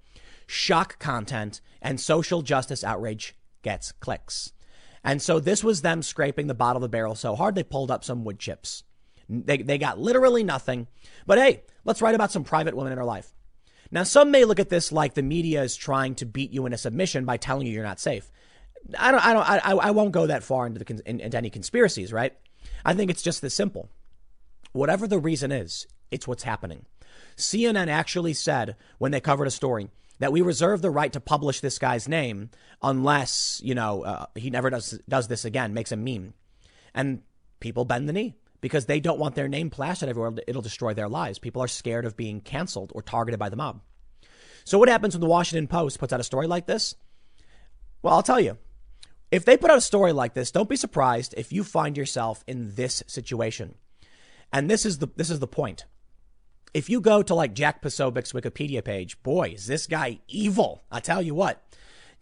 Shock content and social justice outrage gets clicks. And so this was them scraping the bottom of the barrel so hard they pulled up some wood chips. They, they got literally nothing. But hey, let's write about some private women in her life. Now, some may look at this like the media is trying to beat you into submission by telling you you're not safe. I don't, I don't, I, I won't go that far into, the, into any conspiracies, right? I think it's just this simple. Whatever the reason is, it's what's happening. CNN actually said when they covered a story that we reserve the right to publish this guy's name unless, you know, uh, he never does, does this again, makes a meme. And people bend the knee because they don't want their name plastered everywhere. It'll destroy their lives. People are scared of being canceled or targeted by the mob. So what happens when the Washington Post puts out a story like this? Well, I'll tell you. If they put out a story like this, don't be surprised if you find yourself in this situation. And this is the this is the point. If you go to like Jack Posobiec's Wikipedia page, boy, is this guy evil. I tell you what.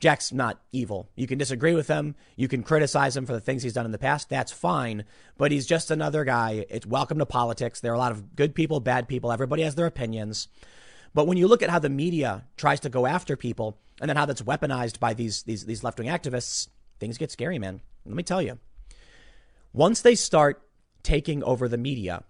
Jack's not evil. You can disagree with him. You can criticize him for the things he's done in the past. That's fine. But he's just another guy. It's welcome to politics. There are a lot of good people, bad people. Everybody has their opinions. But when you look at how the media tries to go after people and then how that's weaponized by these, these, these left wing activists, things get scary, man. Let me tell you. Once they start taking over the media,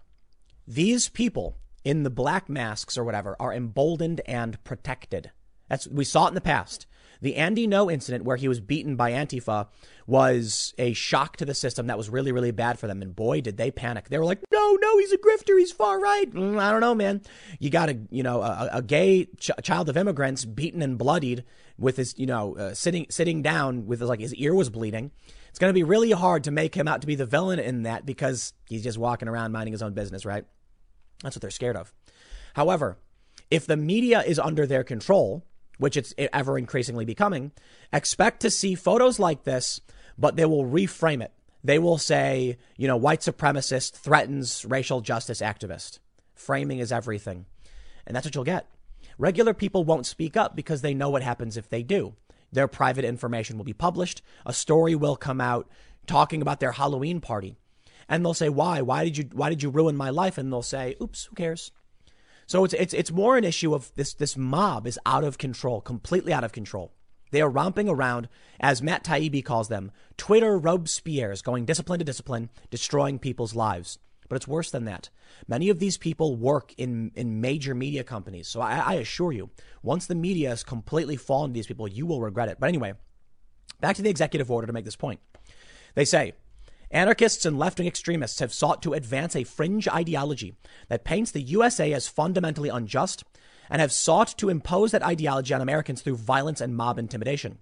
these people in the black masks or whatever are emboldened and protected. That's, we saw it in the past. The Andy Ngo incident where he was beaten by Antifa was a shock to the system that was really, really bad for them. And boy, did they panic. They were like, no, no, he's a grifter. He's far right. Mm, I don't know, man. You got a, you know, a, a gay ch- child of immigrants beaten and bloodied with his, you know, uh, sitting, sitting down with his, like his ear was bleeding. It's going to be really hard to make him out to be the villain in that because he's just walking around minding his own business, right? That's what they're scared of. However, if the media is under their control, which it's ever increasingly becoming, expect to see photos like this, but they will reframe it. They will say, you know, white supremacist threatens racial justice activist. Framing is everything. And that's what you'll get. Regular people won't speak up because they know what happens if they do. Their private information will be published. A story will come out talking about their Halloween party. And they'll say, why? Why did you, why did you ruin my life? And they'll say, oops, who cares? So it's, it's, it's more an issue of this, this mob is out of control, completely out of control. They are romping around, as Matt Taibbi calls them, Twitter Robespierres, going discipline to discipline, destroying people's lives. But it's worse than that. Many of these people work in, in major media companies. So I, I assure you, once the media has completely fallen to these people, you will regret it. But anyway, back to the executive order to make this point. They say, Anarchists and left wing extremists have sought to advance a fringe ideology that paints the USA as fundamentally unjust and have sought to impose that ideology on Americans through violence and mob intimidation.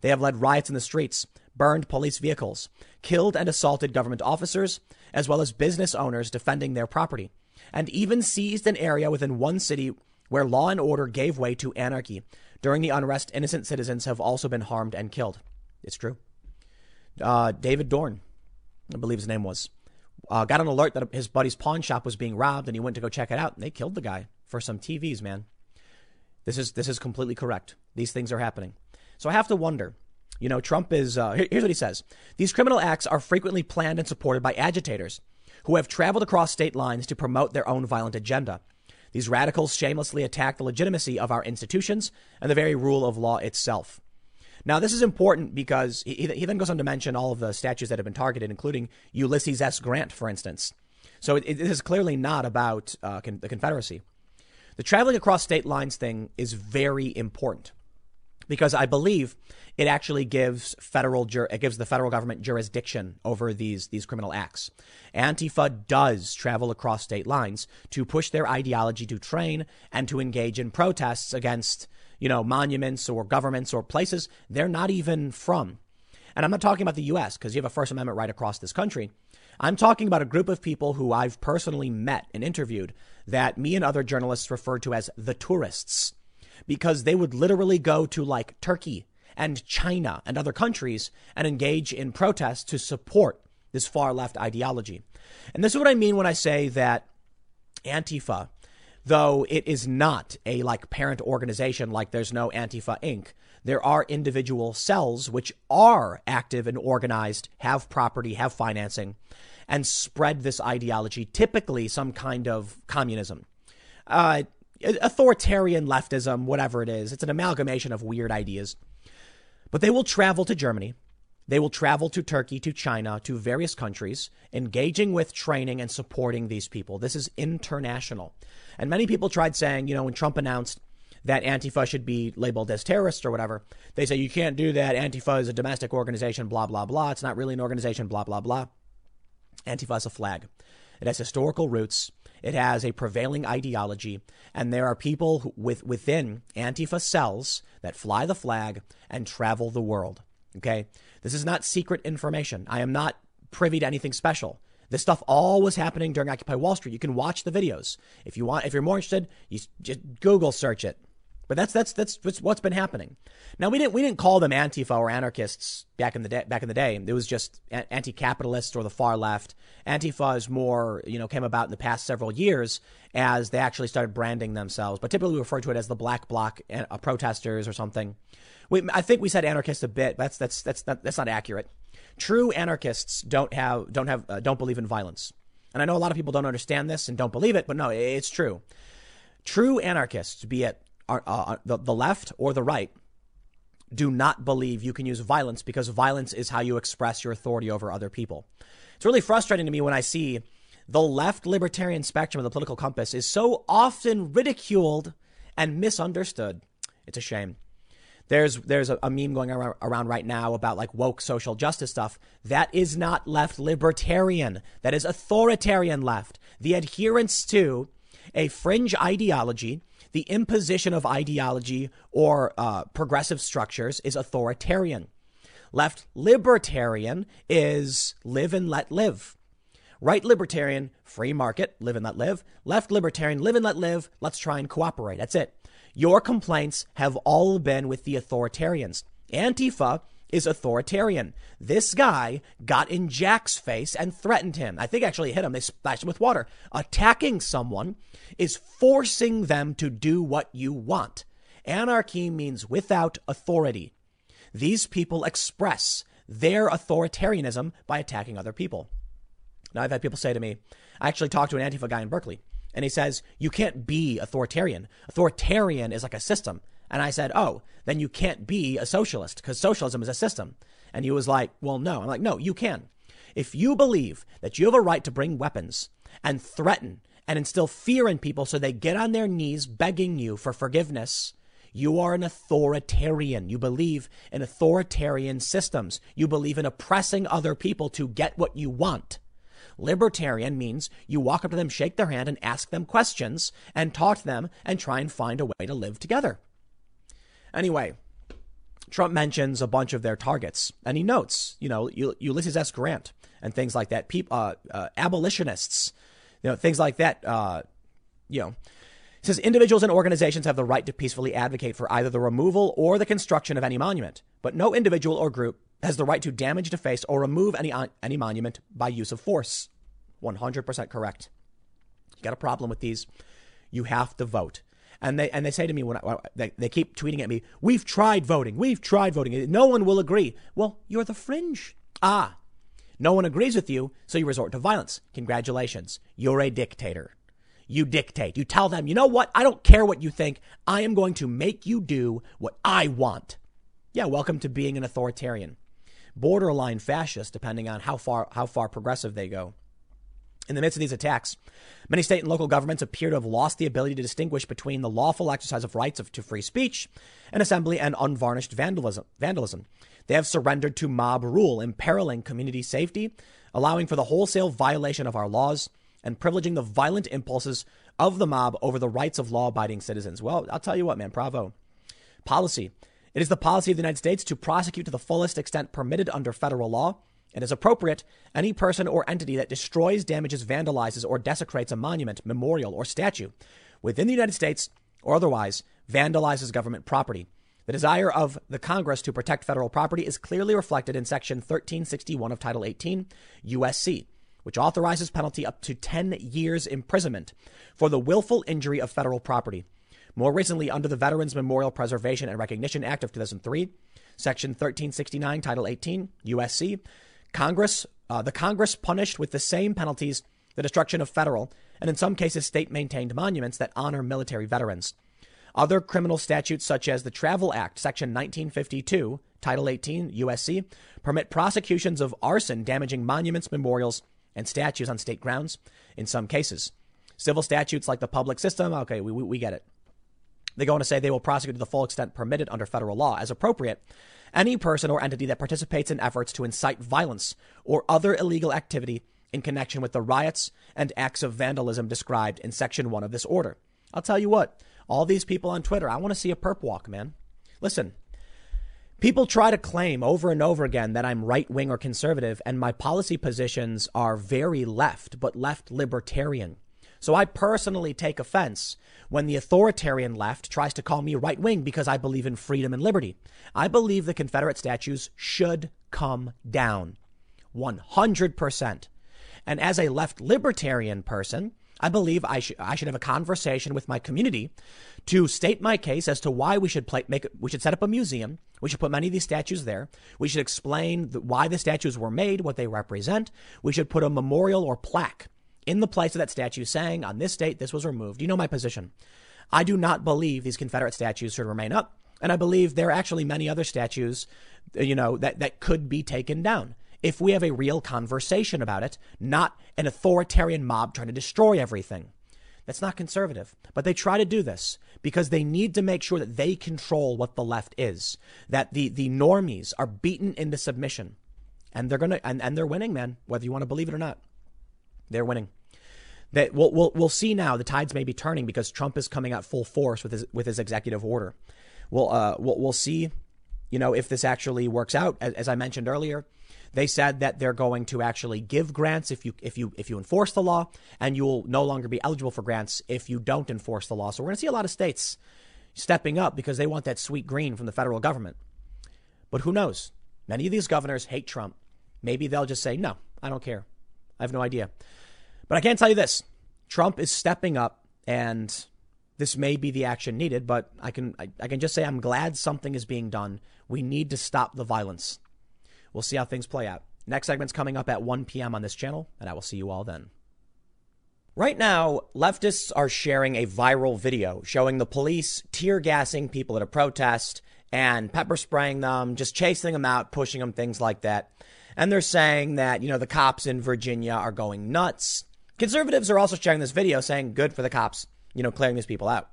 They have led riots in the streets, burned police vehicles, killed and assaulted government officers, as well as business owners defending their property, and even seized an area within one city where law and order gave way to anarchy. During the unrest, innocent citizens have also been harmed and killed. It's true. Uh, David Dorn, I believe his name was, uh, got an alert that his buddy's pawn shop was being robbed, and he went to go check it out. And they killed the guy for some TVs, man. This is this is completely correct. These things are happening. So I have to wonder. You know, Trump is. Uh, here's what he says: These criminal acts are frequently planned and supported by agitators who have traveled across state lines to promote their own violent agenda. These radicals shamelessly attack the legitimacy of our institutions and the very rule of law itself. Now, this is important because he, he then goes on to mention all of the statues that have been targeted, including Ulysses S. Grant, for instance. So it, it is clearly not about uh, con- the Confederacy. The traveling across state lines thing is very important because I believe it actually gives federal it gives the federal government jurisdiction over these these criminal acts. Antifa does travel across state lines to push their ideology to train and to engage in protests against you know, monuments or governments or places they're not even from. And I'm not talking about the US because you have a First Amendment right across this country. I'm talking about a group of people who I've personally met and interviewed that me and other journalists refer to as the tourists because they would literally go to like Turkey and China and other countries and engage in protests to support this far left ideology. And this is what I mean when I say that Antifa though it is not a like parent organization like there's no Antifa Inc. There are individual cells which are active and organized, have property, have financing, and spread this ideology, typically some kind of communism. Uh, authoritarian leftism, whatever it is. It's an amalgamation of weird ideas. But they will travel to Germany. They will travel to Turkey, to China, to various countries, engaging with training and supporting these people. This is international. And many people tried saying, you know, when Trump announced that Antifa should be labeled as terrorists or whatever, they say you can't do that. Antifa is a domestic organization, blah, blah, blah. It's not really an organization, blah, blah, blah. Antifa is a flag. It has historical roots. It has a prevailing ideology, and there are people with, within Antifa cells that fly the flag and travel the world. Okay, this is not secret information. I am not privy to anything special. This stuff all was happening during Occupy Wall Street. You can watch the videos if you want. If you're more interested, you just Google search it. But that's that's that's what's been happening. Now we didn't we didn't call them Antifa or anarchists back in the day. Back in the day, it was just anti-capitalists or the far left. Antifa is more you know came about in the past several years as they actually started branding themselves. But typically we refer to it as the Black Bloc uh, protesters or something. We, I think we said anarchists a bit. That's that's that's not, that's not accurate. True anarchists don't have don't have uh, don't believe in violence. And I know a lot of people don't understand this and don't believe it, but no, it's true. True anarchists, be it uh, uh, the, the left or the right do not believe you can use violence because violence is how you express your authority over other people. It's really frustrating to me when I see the left libertarian spectrum of the political compass is so often ridiculed and misunderstood. It's a shame. There's there's a, a meme going around, around right now about like woke social justice stuff. That is not left libertarian. That is authoritarian left. The adherence to a fringe ideology the imposition of ideology or uh, progressive structures is authoritarian. Left libertarian is live and let live. Right libertarian, free market, live and let live. Left libertarian, live and let live. Let's try and cooperate. That's it. Your complaints have all been with the authoritarians. Antifa is authoritarian. This guy got in Jack's face and threatened him. I think actually hit him. They splashed him with water. Attacking someone is forcing them to do what you want. Anarchy means without authority. These people express their authoritarianism by attacking other people. Now, I've had people say to me, I actually talked to an Antifa guy in Berkeley, and he says, You can't be authoritarian. Authoritarian is like a system. And I said, Oh, then you can't be a socialist because socialism is a system. And he was like, Well, no. I'm like, No, you can. If you believe that you have a right to bring weapons and threaten and instill fear in people so they get on their knees begging you for forgiveness, you are an authoritarian. You believe in authoritarian systems. You believe in oppressing other people to get what you want. Libertarian means you walk up to them, shake their hand, and ask them questions and talk to them and try and find a way to live together. Anyway, Trump mentions a bunch of their targets, and he notes, you know, Ulysses S. Grant and things like that, people, uh, uh, abolitionists, you know, things like that. Uh, you know, says individuals and organizations have the right to peacefully advocate for either the removal or the construction of any monument, but no individual or group has the right to damage, deface, or remove any any monument by use of force. 100% correct. You got a problem with these? You have to vote. And they and they say to me when I, they, they keep tweeting at me, "We've tried voting. We've tried voting. No one will agree." Well, you're the fringe. Ah, no one agrees with you, so you resort to violence. Congratulations, you're a dictator. You dictate. You tell them, you know what? I don't care what you think. I am going to make you do what I want. Yeah, welcome to being an authoritarian. Borderline fascist, depending on how far how far progressive they go. In the midst of these attacks, many state and local governments appear to have lost the ability to distinguish between the lawful exercise of rights of, to free speech and assembly and unvarnished vandalism. vandalism. They have surrendered to mob rule, imperiling community safety, allowing for the wholesale violation of our laws, and privileging the violent impulses of the mob over the rights of law abiding citizens. Well, I'll tell you what, man, bravo. Policy. It is the policy of the United States to prosecute to the fullest extent permitted under federal law and as appropriate, any person or entity that destroys, damages, vandalizes, or desecrates a monument, memorial, or statue within the United States or otherwise vandalizes government property. The desire of the Congress to protect federal property is clearly reflected in Section 1361 of Title 18 USC, which authorizes penalty up to 10 years imprisonment for the willful injury of federal property. More recently, under the Veterans Memorial Preservation and Recognition Act of 2003, Section 1369, Title 18 USC, Congress, uh, the Congress punished with the same penalties the destruction of federal and in some cases state maintained monuments that honor military veterans. Other criminal statutes, such as the Travel Act, Section 1952, Title 18, USC, permit prosecutions of arson damaging monuments, memorials, and statues on state grounds in some cases. Civil statutes like the public system, okay, we, we, we get it. They go on to say they will prosecute to the full extent permitted under federal law as appropriate any person or entity that participates in efforts to incite violence or other illegal activity in connection with the riots and acts of vandalism described in Section 1 of this order. I'll tell you what, all these people on Twitter, I want to see a perp walk, man. Listen, people try to claim over and over again that I'm right wing or conservative, and my policy positions are very left, but left libertarian. So I personally take offense when the authoritarian left tries to call me right wing because I believe in freedom and liberty. I believe the Confederate statues should come down 100%. And as a left libertarian person, I believe I should I should have a conversation with my community to state my case as to why we should play, make we should set up a museum. We should put many of these statues there. We should explain the, why the statues were made, what they represent. We should put a memorial or plaque in the place of that statue saying on this date this was removed. You know my position. I do not believe these Confederate statues should remain up, and I believe there are actually many other statues, uh, you know, that that could be taken down if we have a real conversation about it, not an authoritarian mob trying to destroy everything. That's not conservative. But they try to do this because they need to make sure that they control what the left is, that the, the normies are beaten into submission. And they're gonna and, and they're winning, man, whether you want to believe it or not. They're winning. That we'll, we'll, we'll see now the tides may be turning because Trump is coming out full force with his with his executive order. We'll uh we'll, we'll see, you know, if this actually works out. As, as I mentioned earlier, they said that they're going to actually give grants if you if you if you enforce the law, and you will no longer be eligible for grants if you don't enforce the law. So we're going to see a lot of states stepping up because they want that sweet green from the federal government. But who knows? Many of these governors hate Trump. Maybe they'll just say, "No, I don't care. I have no idea." But I can tell you this: Trump is stepping up, and this may be the action needed. But I can I, I can just say I'm glad something is being done. We need to stop the violence. We'll see how things play out. Next segment's coming up at 1 p.m. on this channel, and I will see you all then. Right now, leftists are sharing a viral video showing the police tear gassing people at a protest and pepper spraying them, just chasing them out, pushing them, things like that. And they're saying that, you know, the cops in Virginia are going nuts. Conservatives are also sharing this video saying, good for the cops, you know, clearing these people out.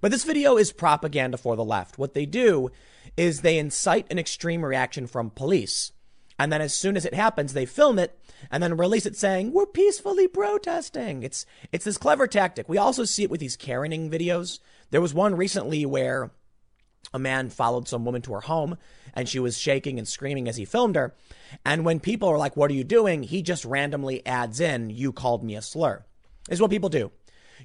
But this video is propaganda for the left. What they do is they incite an extreme reaction from police. And then as soon as it happens, they film it and then release it saying, we're peacefully protesting. It's, it's this clever tactic. We also see it with these Karening videos. There was one recently where a man followed some woman to her home and she was shaking and screaming as he filmed her. And when people are like, what are you doing? He just randomly adds in, you called me a slur. Is what people do.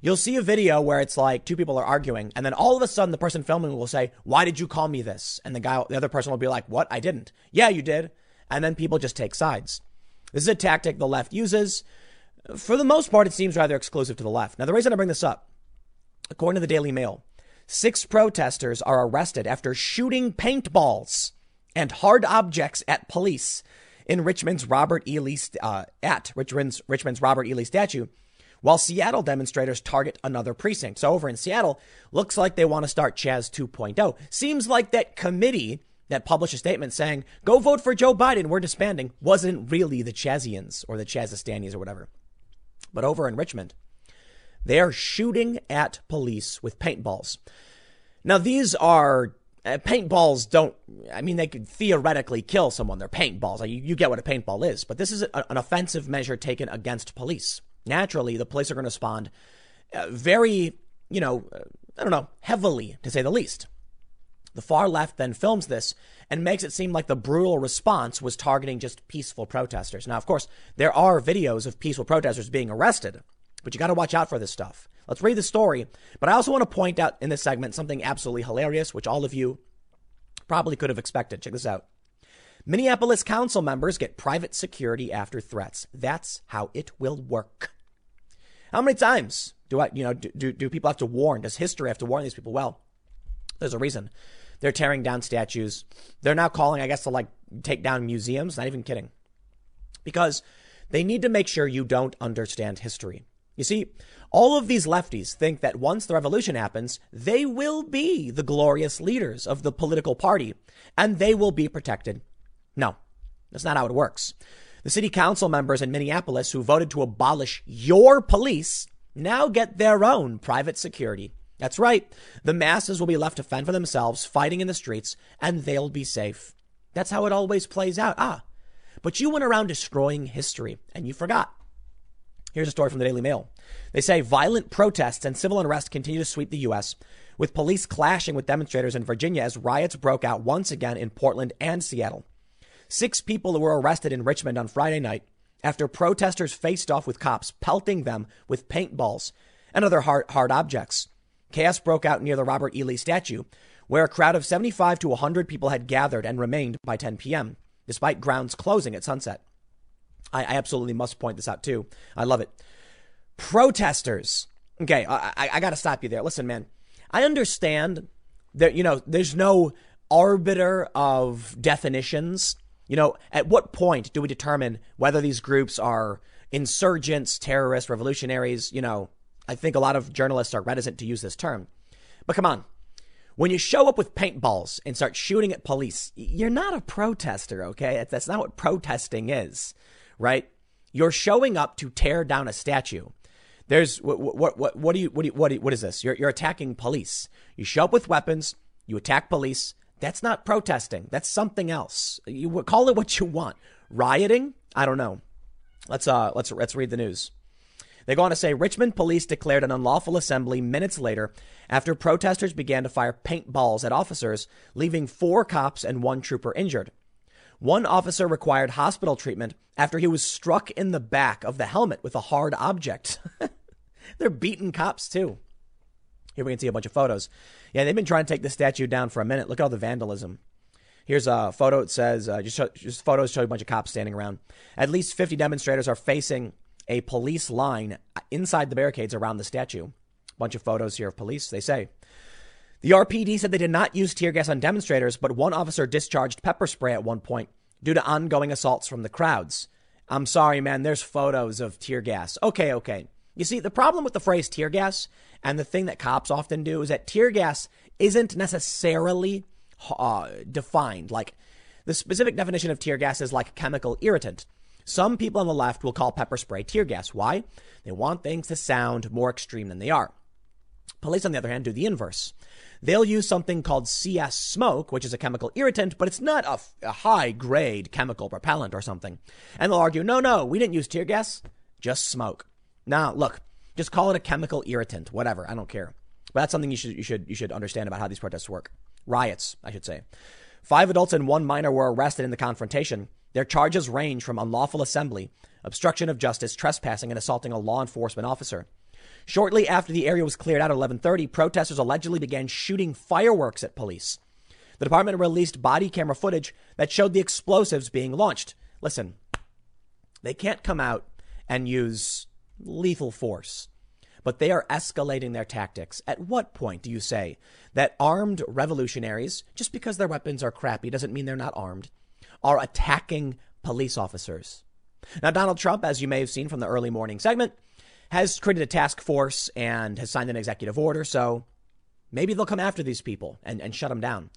You'll see a video where it's like two people are arguing, and then all of a sudden the person filming will say, Why did you call me this? And the guy, the other person will be like, What? I didn't. Yeah, you did. And then people just take sides. This is a tactic the left uses. For the most part, it seems rather exclusive to the left. Now, the reason I bring this up, according to the Daily Mail, six protesters are arrested after shooting paintballs and hard objects at police in Richmond's Robert E. Lee, uh, at Richmond's, Richmond's Robert E. Lee statue while Seattle demonstrators target another precinct. So over in Seattle, looks like they want to start Chaz 2.0. Seems like that committee that published a statement saying, go vote for Joe Biden, we're disbanding, wasn't really the Chazians or the Chazistanis or whatever. But over in Richmond, they are shooting at police with paintballs. Now, these are uh, paintballs don't, I mean, they could theoretically kill someone. They're paintballs. You, you get what a paintball is, but this is a, an offensive measure taken against police naturally the police are going to respond uh, very, you know, uh, I don't know, heavily to say the least. The far left then films this and makes it seem like the brutal response was targeting just peaceful protesters. Now, of course, there are videos of peaceful protesters being arrested, but you got to watch out for this stuff. Let's read the story. But I also want to point out in this segment something absolutely hilarious, which all of you probably could have expected. Check this out. Minneapolis council members get private security after threats. That's how it will work. How many times do I, you know, do, do, do people have to warn? Does history have to warn these people? Well, there's a reason. They're tearing down statues. They're now calling, I guess, to like take down museums. Not even kidding. Because they need to make sure you don't understand history. You see, all of these lefties think that once the revolution happens, they will be the glorious leaders of the political party and they will be protected. No, that's not how it works. The city council members in Minneapolis who voted to abolish your police now get their own private security. That's right. The masses will be left to fend for themselves, fighting in the streets, and they'll be safe. That's how it always plays out. Ah, but you went around destroying history and you forgot. Here's a story from the Daily Mail. They say violent protests and civil unrest continue to sweep the U.S., with police clashing with demonstrators in Virginia as riots broke out once again in Portland and Seattle. Six people were arrested in Richmond on Friday night after protesters faced off with cops, pelting them with paintballs and other hard, hard objects. Chaos broke out near the Robert E. Lee statue, where a crowd of 75 to 100 people had gathered and remained by 10 p.m., despite grounds closing at sunset. I, I absolutely must point this out too. I love it. Protesters. Okay, I, I, I got to stop you there. Listen, man, I understand that, you know, there's no arbiter of definitions. You know, at what point do we determine whether these groups are insurgents, terrorists, revolutionaries? You know, I think a lot of journalists are reticent to use this term. But come on. When you show up with paintballs and start shooting at police, you're not a protester, okay? That's not what protesting is right? You're showing up to tear down a statue. There's what what what what do you what do you, what, do you, what is this? You're you're attacking police. You show up with weapons. You attack police. That's not protesting. That's something else. You call it what you want. Rioting? I don't know. Let's uh let's let's read the news. They go on to say Richmond police declared an unlawful assembly minutes later after protesters began to fire paintballs at officers, leaving four cops and one trooper injured. One officer required hospital treatment after he was struck in the back of the helmet with a hard object. They're beating cops too. Here we can see a bunch of photos. Yeah, they've been trying to take the statue down for a minute. Look at all the vandalism. Here's a photo. It says uh, just, show, just photos show a bunch of cops standing around. At least 50 demonstrators are facing a police line inside the barricades around the statue. Bunch of photos here of police. They say the RPD said they did not use tear gas on demonstrators, but one officer discharged pepper spray at one point due to ongoing assaults from the crowds. I'm sorry, man, there's photos of tear gas. Okay, okay. You see, the problem with the phrase tear gas and the thing that cops often do is that tear gas isn't necessarily uh, defined. Like the specific definition of tear gas is like chemical irritant. Some people on the left will call pepper spray tear gas. Why? They want things to sound more extreme than they are. Police, on the other hand, do the inverse. They'll use something called CS smoke, which is a chemical irritant, but it's not a, high grade chemical propellant or something. And they'll argue, no, no, we didn't use tear gas, just smoke. Now, look, just call it a chemical irritant, whatever. I don't care. But that's something you should, you should, you should understand about how these protests work. Riots, I should say. Five adults and one minor were arrested in the confrontation. Their charges range from unlawful assembly, obstruction of justice, trespassing, and assaulting a law enforcement officer. Shortly after the area was cleared out at 11:30, protesters allegedly began shooting fireworks at police. The department released body camera footage that showed the explosives being launched. Listen, they can't come out and use lethal force, but they are escalating their tactics. At what point do you say that armed revolutionaries, just because their weapons are crappy doesn't mean they're not armed, are attacking police officers? Now, Donald Trump, as you may have seen from the early morning segment, has created a task force and has signed an executive order. So maybe they'll come after these people and, and shut them down.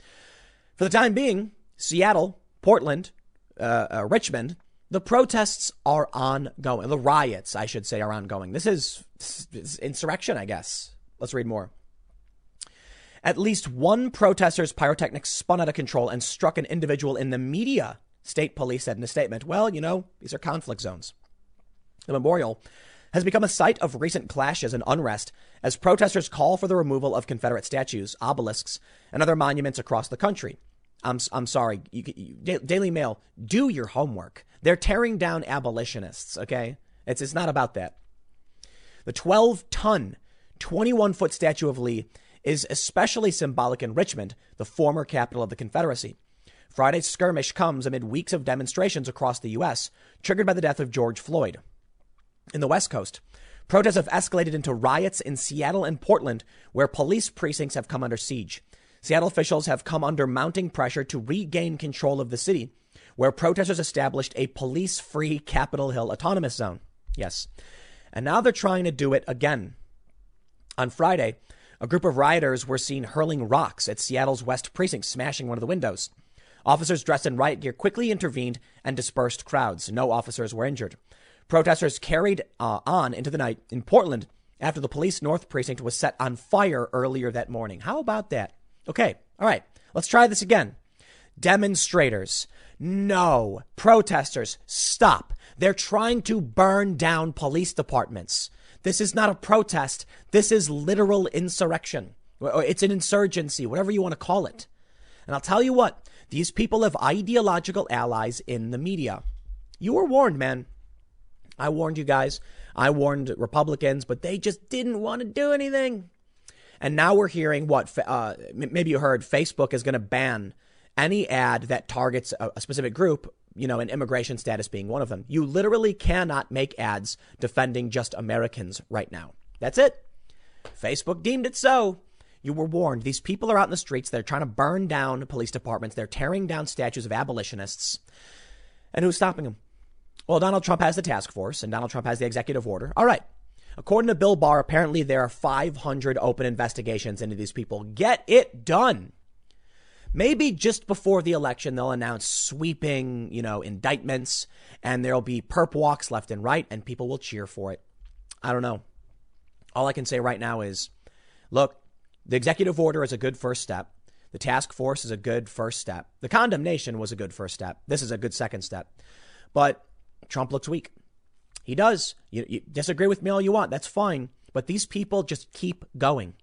For the time being, Seattle, Portland, uh, uh, Richmond, the protests are ongoing. The riots, I should say, are ongoing. This is, this is insurrection, I guess. Let's read more. At least one protester's pyrotechnics spun out of control and struck an individual in the media, state police said in a statement. Well, you know, these are conflict zones. The memorial has become a site of recent clashes and unrest as protesters call for the removal of Confederate statues, obelisks, and other monuments across the country. I'm, I'm sorry, you, you, Daily Mail, do your homework. They're tearing down abolitionists, okay? It's, it's not about that. The 12 ton, 21 foot statue of Lee is especially symbolic in Richmond, the former capital of the Confederacy. Friday's skirmish comes amid weeks of demonstrations across the U.S., triggered by the death of George Floyd in the West Coast. Protests have escalated into riots in Seattle and Portland, where police precincts have come under siege. Seattle officials have come under mounting pressure to regain control of the city, where protesters established a police free Capitol Hill autonomous zone. Yes. And now they're trying to do it again. On Friday, a group of rioters were seen hurling rocks at Seattle's West Precinct, smashing one of the windows. Officers dressed in riot gear quickly intervened and dispersed crowds. No officers were injured. Protesters carried uh, on into the night in Portland after the police North Precinct was set on fire earlier that morning. How about that? Okay, all right, let's try this again. Demonstrators, no. Protesters, stop. They're trying to burn down police departments. This is not a protest. This is literal insurrection. It's an insurgency, whatever you want to call it. And I'll tell you what, these people have ideological allies in the media. You were warned, man. I warned you guys. I warned Republicans, but they just didn't want to do anything. And now we're hearing what, uh, maybe you heard Facebook is going to ban any ad that targets a, a specific group, you know, and immigration status being one of them. You literally cannot make ads defending just Americans right now. That's it. Facebook deemed it so. You were warned. These people are out in the streets. They're trying to burn down police departments. They're tearing down statues of abolitionists. And who's stopping them? Well, Donald Trump has the task force and Donald Trump has the executive order. All right. According to Bill Barr, apparently there are 500 open investigations into these people. Get it done. Maybe just before the election, they'll announce sweeping, you know, indictments and there'll be perp walks left and right and people will cheer for it. I don't know. All I can say right now is look, the executive order is a good first step. The task force is a good first step. The condemnation was a good first step. This is a good second step. But Trump looks weak. He does. You, you disagree with me all you want. That's fine. But these people just keep going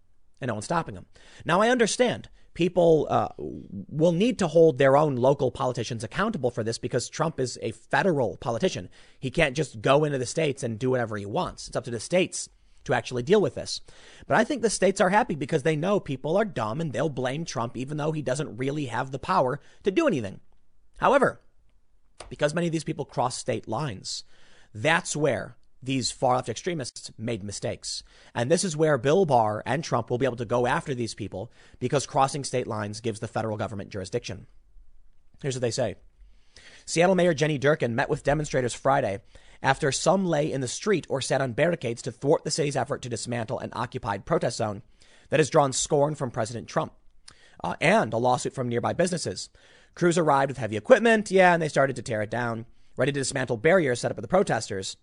and no one's stopping them. Now, I understand people uh, will need to hold their own local politicians accountable for this because Trump is a federal politician. He can't just go into the states and do whatever he wants. It's up to the states to actually deal with this. But I think the states are happy because they know people are dumb and they'll blame Trump even though he doesn't really have the power to do anything. However, because many of these people cross state lines, that's where these far left extremists made mistakes. And this is where Bill Barr and Trump will be able to go after these people because crossing state lines gives the federal government jurisdiction. Here's what they say Seattle Mayor Jenny Durkan met with demonstrators Friday after some lay in the street or sat on barricades to thwart the city's effort to dismantle an occupied protest zone that has drawn scorn from President Trump uh, and a lawsuit from nearby businesses. Crews arrived with heavy equipment, yeah, and they started to tear it down, ready to dismantle barriers set up by the protesters.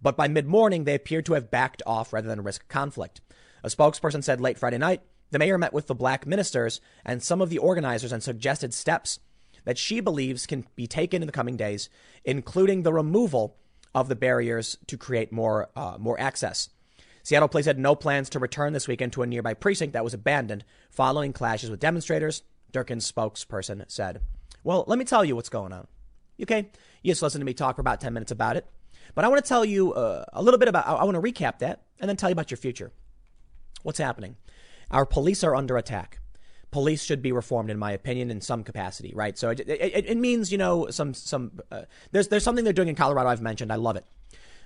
But by mid morning, they appeared to have backed off rather than risk conflict. A spokesperson said late Friday night the mayor met with the black ministers and some of the organizers and suggested steps that she believes can be taken in the coming days, including the removal of the barriers to create more, uh, more access. Seattle Police had no plans to return this weekend to a nearby precinct that was abandoned following clashes with demonstrators, Durkan's spokesperson said. Well, let me tell you what's going on. Okay? You just listen to me talk for about 10 minutes about it. But I want to tell you uh, a little bit about, I want to recap that and then tell you about your future. What's happening? Our police are under attack. Police should be reformed, in my opinion, in some capacity, right? So it, it, it means, you know, some, some, uh, there's, there's something they're doing in Colorado I've mentioned. I love it.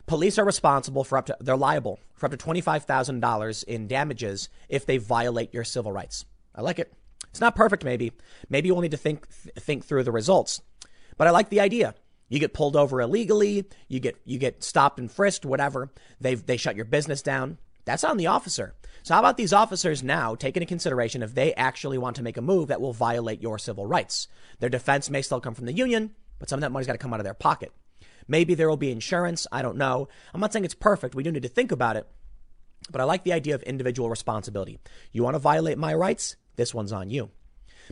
Police are responsible for up to, they're liable for up to $25,000 in damages if they violate your civil rights. I like it. It's not perfect, maybe. Maybe we'll need to think, think through the results. But I like the idea. You get pulled over illegally, you get you get stopped and frisked, whatever. They they shut your business down. That's on the officer. So how about these officers now take into consideration if they actually want to make a move that will violate your civil rights? Their defense may still come from the union, but some of that money's got to come out of their pocket. Maybe there will be insurance. I don't know. I'm not saying it's perfect. We do need to think about it. But I like the idea of individual responsibility. You want to violate my rights? This one's on you.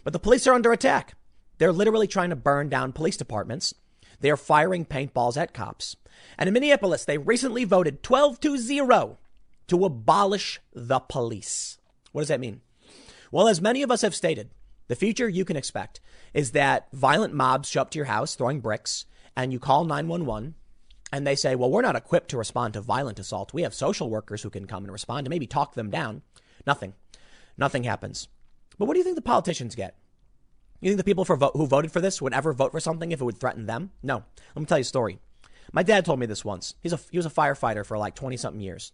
But the police are under attack. They're literally trying to burn down police departments. They are firing paintballs at cops. And in Minneapolis, they recently voted 12 to 0 to abolish the police. What does that mean? Well, as many of us have stated, the future you can expect is that violent mobs show up to your house throwing bricks and you call 911 and they say, well, we're not equipped to respond to violent assault. We have social workers who can come and respond and maybe talk them down. Nothing. Nothing happens. But what do you think the politicians get? You think the people for who voted for this would ever vote for something if it would threaten them? No. Let me tell you a story. My dad told me this once. He's a, he was a firefighter for like 20 something years.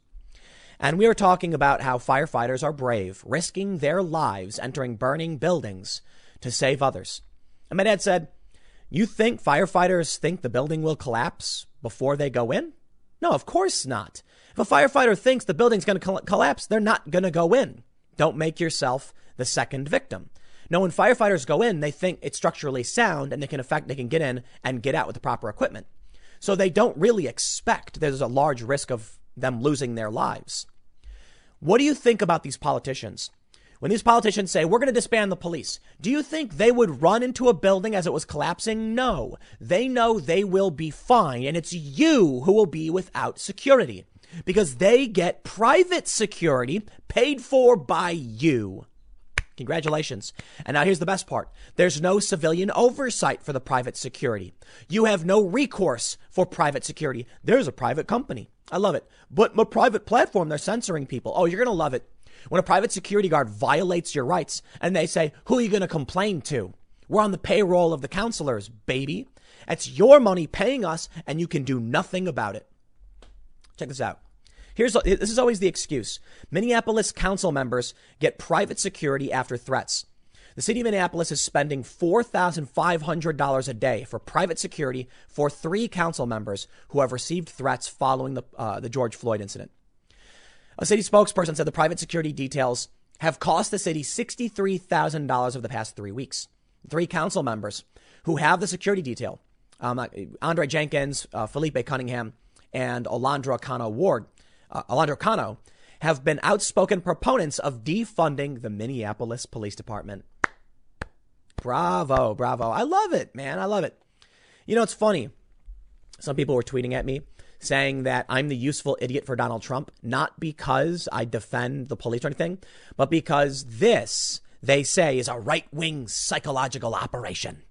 And we were talking about how firefighters are brave, risking their lives entering burning buildings to save others. And my dad said, You think firefighters think the building will collapse before they go in? No, of course not. If a firefighter thinks the building's going to collapse, they're not going to go in. Don't make yourself the second victim. No, when firefighters go in, they think it's structurally sound and they can affect, they can get in and get out with the proper equipment. So they don't really expect there's a large risk of them losing their lives. What do you think about these politicians? When these politicians say, we're going to disband the police, do you think they would run into a building as it was collapsing? No. They know they will be fine, and it's you who will be without security because they get private security paid for by you. Congratulations. And now here's the best part. There's no civilian oversight for the private security. You have no recourse for private security. There's a private company. I love it. But my private platform, they're censoring people. Oh, you're going to love it. When a private security guard violates your rights and they say, who are you going to complain to? We're on the payroll of the counselors, baby. It's your money paying us and you can do nothing about it. Check this out. Here's this is always the excuse. Minneapolis council members get private security after threats. The city of Minneapolis is spending $4,500 a day for private security for three council members who have received threats following the, uh, the George Floyd incident. A city spokesperson said the private security details have cost the city $63,000 over the past three weeks. Three council members who have the security detail, um, uh, Andre Jenkins, uh, Phillipe Cunningham, and Alondra Cano Ward, uh, Alondra Cano, have been outspoken proponents of defunding the Minneapolis Police Department. Bravo, bravo. I love it, man. I love it. You know, it's funny. Some people were tweeting at me saying that I'm the useful idiot for Donald Trump, not because I defend the police or anything, but because this, they say, is a right wing psychological operation.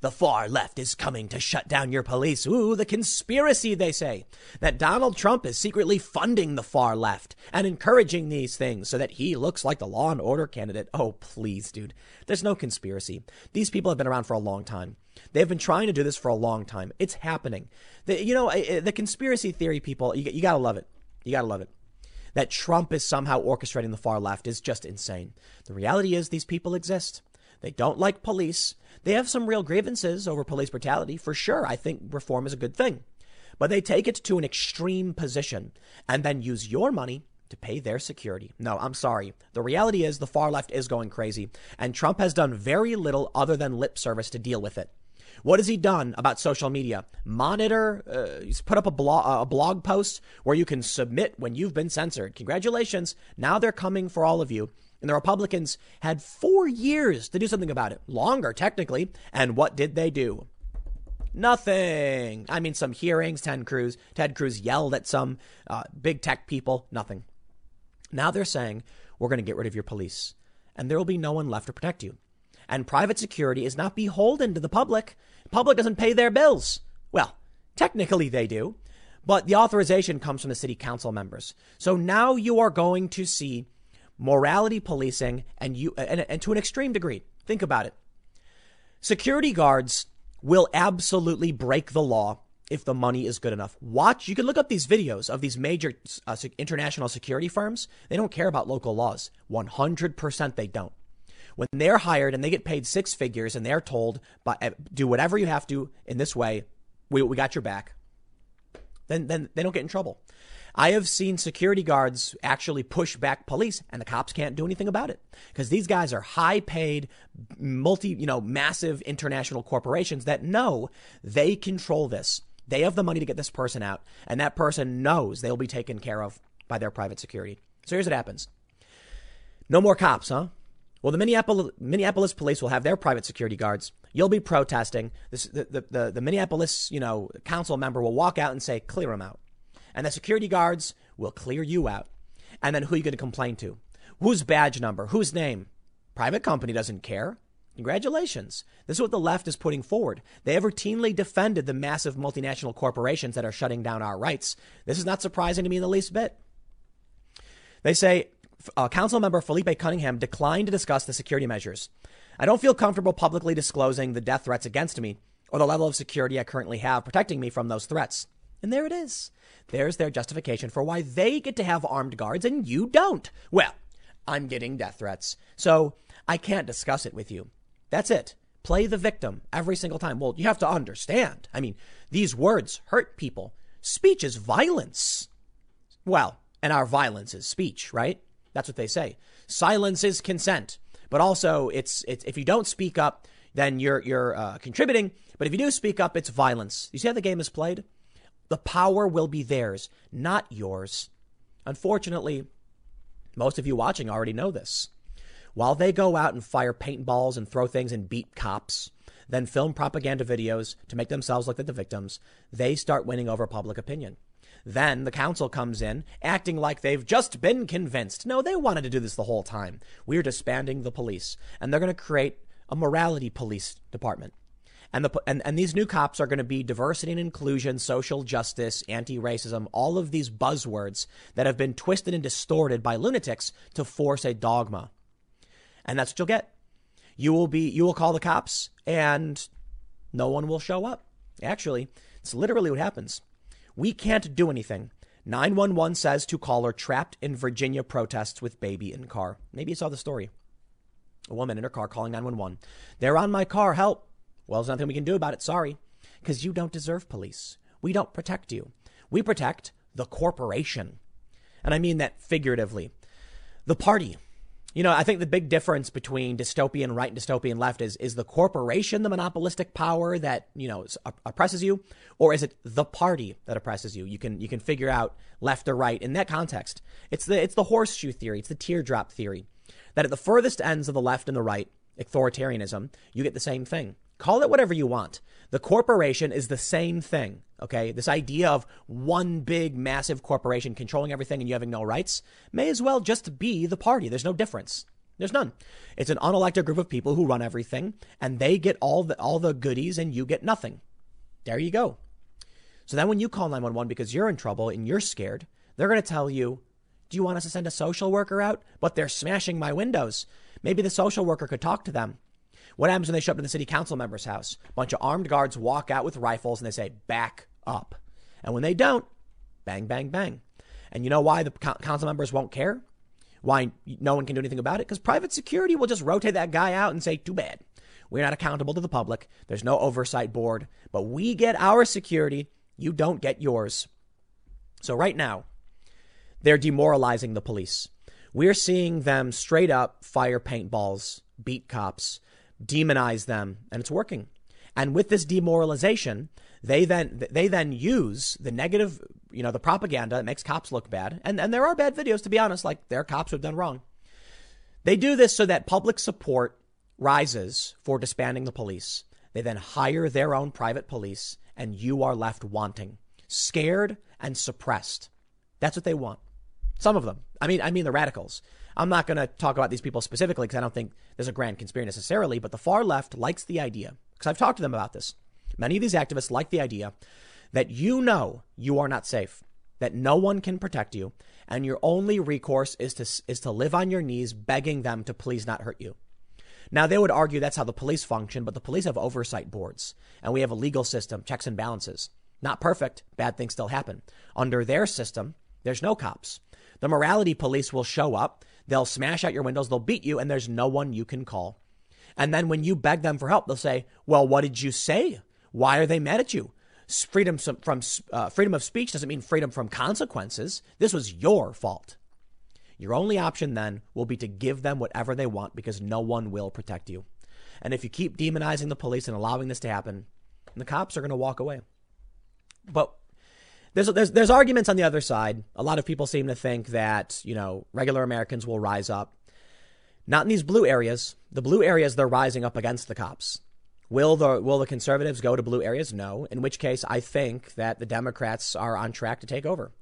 The far left is coming to shut down your police. Ooh, the conspiracy, they say, that Donald Trump is secretly funding the far left and encouraging these things so that he looks like the law and order candidate. Oh, please, dude. There's no conspiracy. These people have been around for a long time. They've been trying to do this for a long time. It's happening. The, you know, the conspiracy theory people, you, you gotta love it. You gotta love it. That Trump is somehow orchestrating the far left is just insane. The reality is these people exist. They don't like police. They have some real grievances over police brutality, for sure. I think reform is a good thing. But they take it to an extreme position and then use your money to pay their security. No, I'm sorry. The reality is the far left is going crazy, and Trump has done very little other than lip service to deal with it. What has he done about social media? Monitor, uh, he's put up a blog, a blog post where you can submit when you've been censored. Congratulations. Now they're coming for all of you. And the Republicans had four years to do something about it, longer technically. And what did they do? Nothing. I mean, some hearings. Ted Cruz, Ted Cruz yelled at some uh, big tech people. Nothing. Now they're saying we're going to get rid of your police, and there will be no one left to protect you. And private security is not beholden to the public. Public doesn't pay their bills. Well, technically they do, but the authorization comes from the city council members. So now you are going to see morality policing and you and, and to an extreme degree. Think about it. Security guards will absolutely break the law if the money is good enough. Watch, you can look up these videos of these major uh, international security firms. They don't care about local laws. 100% they don't. When they're hired and they get paid six figures and they're told, uh, do whatever you have to in this way, we, we got your back, then, then they don't get in trouble. I have seen security guards actually push back police and the cops can't do anything about it because these guys are high paid, multi, you know, massive international corporations that know they control this. They have the money to get this person out and that person knows they'll be taken care of by their private security. So here's what happens. No more cops, huh? Well, the Minneapolis, Minneapolis police will have their private security guards. You'll be protesting. This, the, the, the, the Minneapolis, you know, council member will walk out and say, clear them out and the security guards will clear you out. And then who are you going to complain to? Whose badge number? Whose name? Private company doesn't care. Congratulations. This is what the left is putting forward. They have routinely defended the massive multinational corporations that are shutting down our rights. This is not surprising to me in the least bit. They say uh, Council member Phillipe Cunningham declined to discuss the security measures. I don't feel comfortable publicly disclosing the death threats against me or the level of security I currently have protecting me from those threats. And there it is. There's their justification for why they get to have armed guards and you don't. Well, I'm getting death threats, so I can't discuss it with you. That's it. Play the victim every single time. Well, you have to understand. I mean, these words hurt people. speech is violence. Well, and our violence is speech, right? That's what they say. Silence is consent. But also, it's, it's if you don't speak up, then you're you're uh, contributing. But if you do speak up, it's violence. You see how the game is played? The power will be theirs, not yours. Unfortunately, most of you watching already know this. While they go out and fire paintballs and throw things and beat cops, then film propaganda videos to make themselves look like the victims, they start winning over public opinion. Then the council comes in, acting like they've just been convinced. No, they wanted to do this the whole time. We're disbanding the police, and they're going to create a morality police department. And, the, and, and these new cops are going to be diversity and inclusion, social justice, anti racism, all of these buzzwords that have been twisted and distorted by lunatics to force a dogma. And that's what you'll get. You will be, you will call the cops and no one will show up. Actually, it's literally what happens. We can't do anything. 911 says to caller trapped in Virginia protests with baby in car. Maybe you saw the story. A woman in her car calling 911. They're on my car. Help. Well, there's nothing we can do about it. Sorry. Because you don't deserve police. We don't protect you. We protect the corporation. And I mean that figuratively. The party. You know, I think the big difference between dystopian right and dystopian left is is the corporation the monopolistic power that, you know, oppresses you or is it the party that oppresses you? You can you can figure out left or right in that context. It's the it's the horseshoe theory, it's the teardrop theory that at the furthest ends of the left and the right, authoritarianism, you get the same thing. Call it whatever you want. The corporation is the same thing. Okay. This idea of one big, massive corporation controlling everything and you having no rights may as well just be the party. There's no difference. There's none. It's an unelected group of people who run everything and they get all the, all the goodies and you get nothing. There you go. So then when you call 911 because you're in trouble and you're scared, they're going to tell you, do you want us to send a social worker out? But they're smashing my windows. Maybe the social worker could talk to them. What happens when they show up to the city council member's house? A bunch of armed guards walk out with rifles and they say, back up. And when they don't, bang, bang, bang. And you know why the council members won't care? Why no one can do anything about it? Because private security will just rotate that guy out and say, too bad. We're not accountable to the public. There's no oversight board, but we get our security. You don't get yours. So right now, they're demoralizing the police. We're seeing them straight up fire paintballs, beat cops, demonize them, and it's working. And with this demoralization, they then they then use the negative, you know, the propaganda that makes cops look bad. And and there are bad videos, to be honest, like there are cops who have done wrong. They do this so that public support rises for disbanding the police. They then hire their own private police, and you are left wanting, scared and suppressed. That's what they want. Some of them. I mean, I mean the radicals. I'm not going to talk about these people specifically because I don't think there's a grand conspiracy necessarily, but the far left likes the idea, because I've talked to them about this. Many of these activists like the idea that you know you are not safe, that no one can protect you, and your only recourse is to, is to live on your knees begging them to please not hurt you. Now, they would argue that's how the police function, but the police have oversight boards, and we have a legal system, checks and balances. Not perfect, bad things still happen. Under their system, there's no cops. The morality police will show up, they'll smash out your windows, they'll beat you, and there's no one you can call. And then when you beg them for help, they'll say, Well, what did you say? Why are they mad at you? Freedom from uh, freedom of speech doesn't mean freedom from consequences. This was your fault. Your only option then will be to give them whatever they want because no one will protect you. And if you keep demonizing the police and allowing this to happen, the cops are going to walk away. But there's, there's, there's arguments on the other side. A lot of people seem to think that, you know, regular Americans will rise up. Not in these blue areas. The blue areas, they're rising up against the cops. Will the, will the conservatives go to blue areas? No. In which case, I think that the Democrats are on track to take over.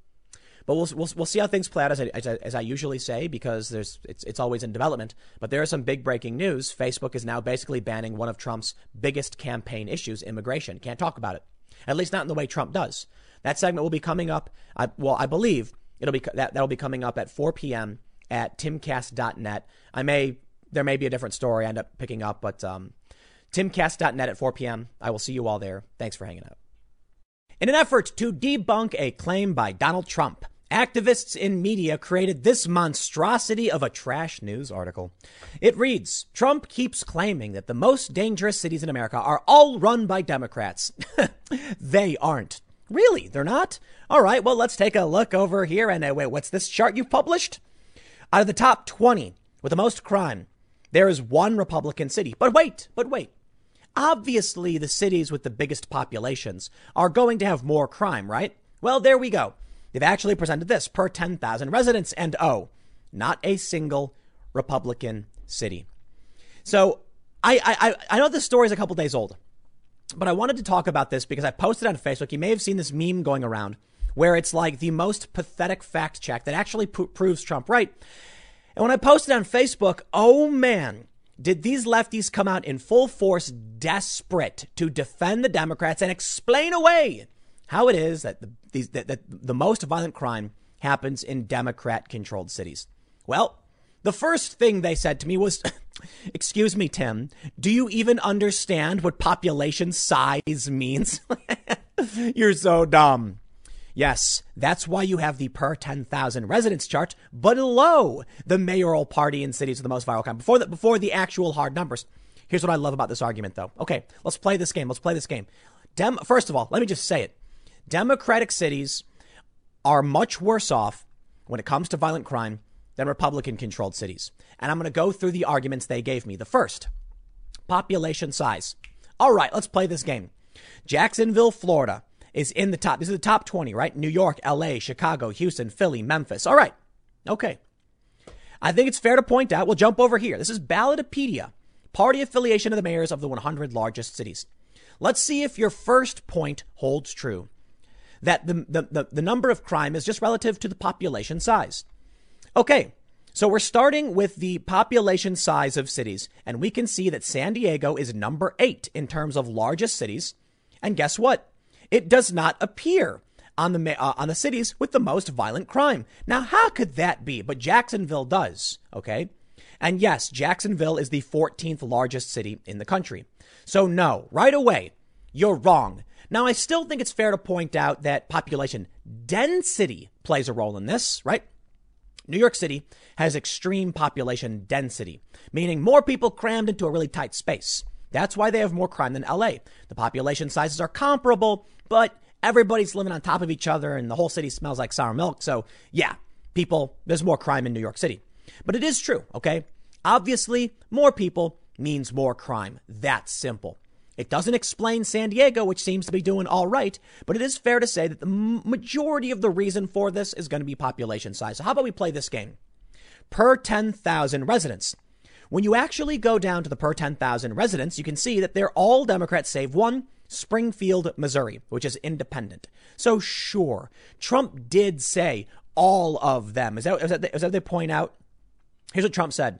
But we'll, we'll, we'll see how things play out, as I, as I, as I usually say, because there's, it's, it's always in development. But there is some big breaking news. Facebook is now basically banning one of Trump's biggest campaign issues, immigration. Can't talk about it. At least not in the way Trump does. That segment will be coming up. I, well, I believe it'll be that that'll be coming up at 4 p.m. at timcast.net. I may there may be a different story I end up picking up, but um, timcast.net at 4 p.m. I will see you all there. Thanks for hanging out. In an effort to debunk a claim by Donald Trump, activists in media created this monstrosity of a trash news article. It reads Trump keeps claiming that the most dangerous cities in America are all run by Democrats. they aren't. Really? They're not? All right, well, let's take a look over here. And uh, wait, what's this chart you've published? Out of the top 20 with the most crime, there is one Republican city. But wait, but wait. Obviously, the cities with the biggest populations are going to have more crime, right? Well, there we go. They've actually presented this per 10,000 residents, and oh, not a single Republican city. So I, I, I know this story is a couple days old, but I wanted to talk about this because I posted on Facebook. You may have seen this meme going around where it's like the most pathetic fact check that actually p- proves Trump right. And when I posted on Facebook, oh man, did these lefties come out in full force, desperate to defend the Democrats and explain away how it is that the, these, that, that the most violent crime happens in Democrat controlled cities? Well, the first thing they said to me was, Excuse me, Tim, do you even understand what population size means? You're so dumb. Yes, that's why you have the per 10,000 residents chart below the mayoral party in cities with the most viral crime, before the, before the actual hard numbers. Here's what I love about this argument, though. Okay, let's play this game. Let's play this game. Dem- First of all, let me just say it. Democratic cities are much worse off when it comes to violent crime than Republican controlled cities. And I'm going to go through the arguments they gave me. The first, population size. All right, let's play this game. Jacksonville, Florida is in the top. This is the top 20, right? New York, LA, Chicago, Houston, Philly, Memphis. All right. Okay. I think it's fair to point out, we'll jump over here. This is Ballotpedia, party affiliation of the mayors of the 100 largest cities. Let's see if your first point holds true that the, the, the, the number of crime is just relative to the population size. Okay, so we're starting with the population size of cities, and we can see that San Diego is number eight in terms of largest cities. And guess what? It does not appear on the uh, on the cities with the most violent crime. Now, how could that be? But Jacksonville does. Okay, and yes, Jacksonville is the 14th largest city in the country. So no, right away, you're wrong. Now, I still think it's fair to point out that population density plays a role in this, right? New York City has extreme population density, meaning more people crammed into a really tight space. That's why they have more crime than LA. The population sizes are comparable, but everybody's living on top of each other and the whole city smells like sour milk. So, yeah, people, there's more crime in New York City. But it is true, okay? Obviously, more people means more crime. That's simple. It doesn't explain San Diego, which seems to be doing all right, but it is fair to say that the majority of the reason for this is going to be population size. So how about we play this game? Per 10,000 residents. When you actually go down to the per 10,000 residents, you can see that they're all Democrats save one, Springfield, Missouri, which is independent. So sure, Trump did say all of them. Is that, is that, is that they point out? Here's what Trump said.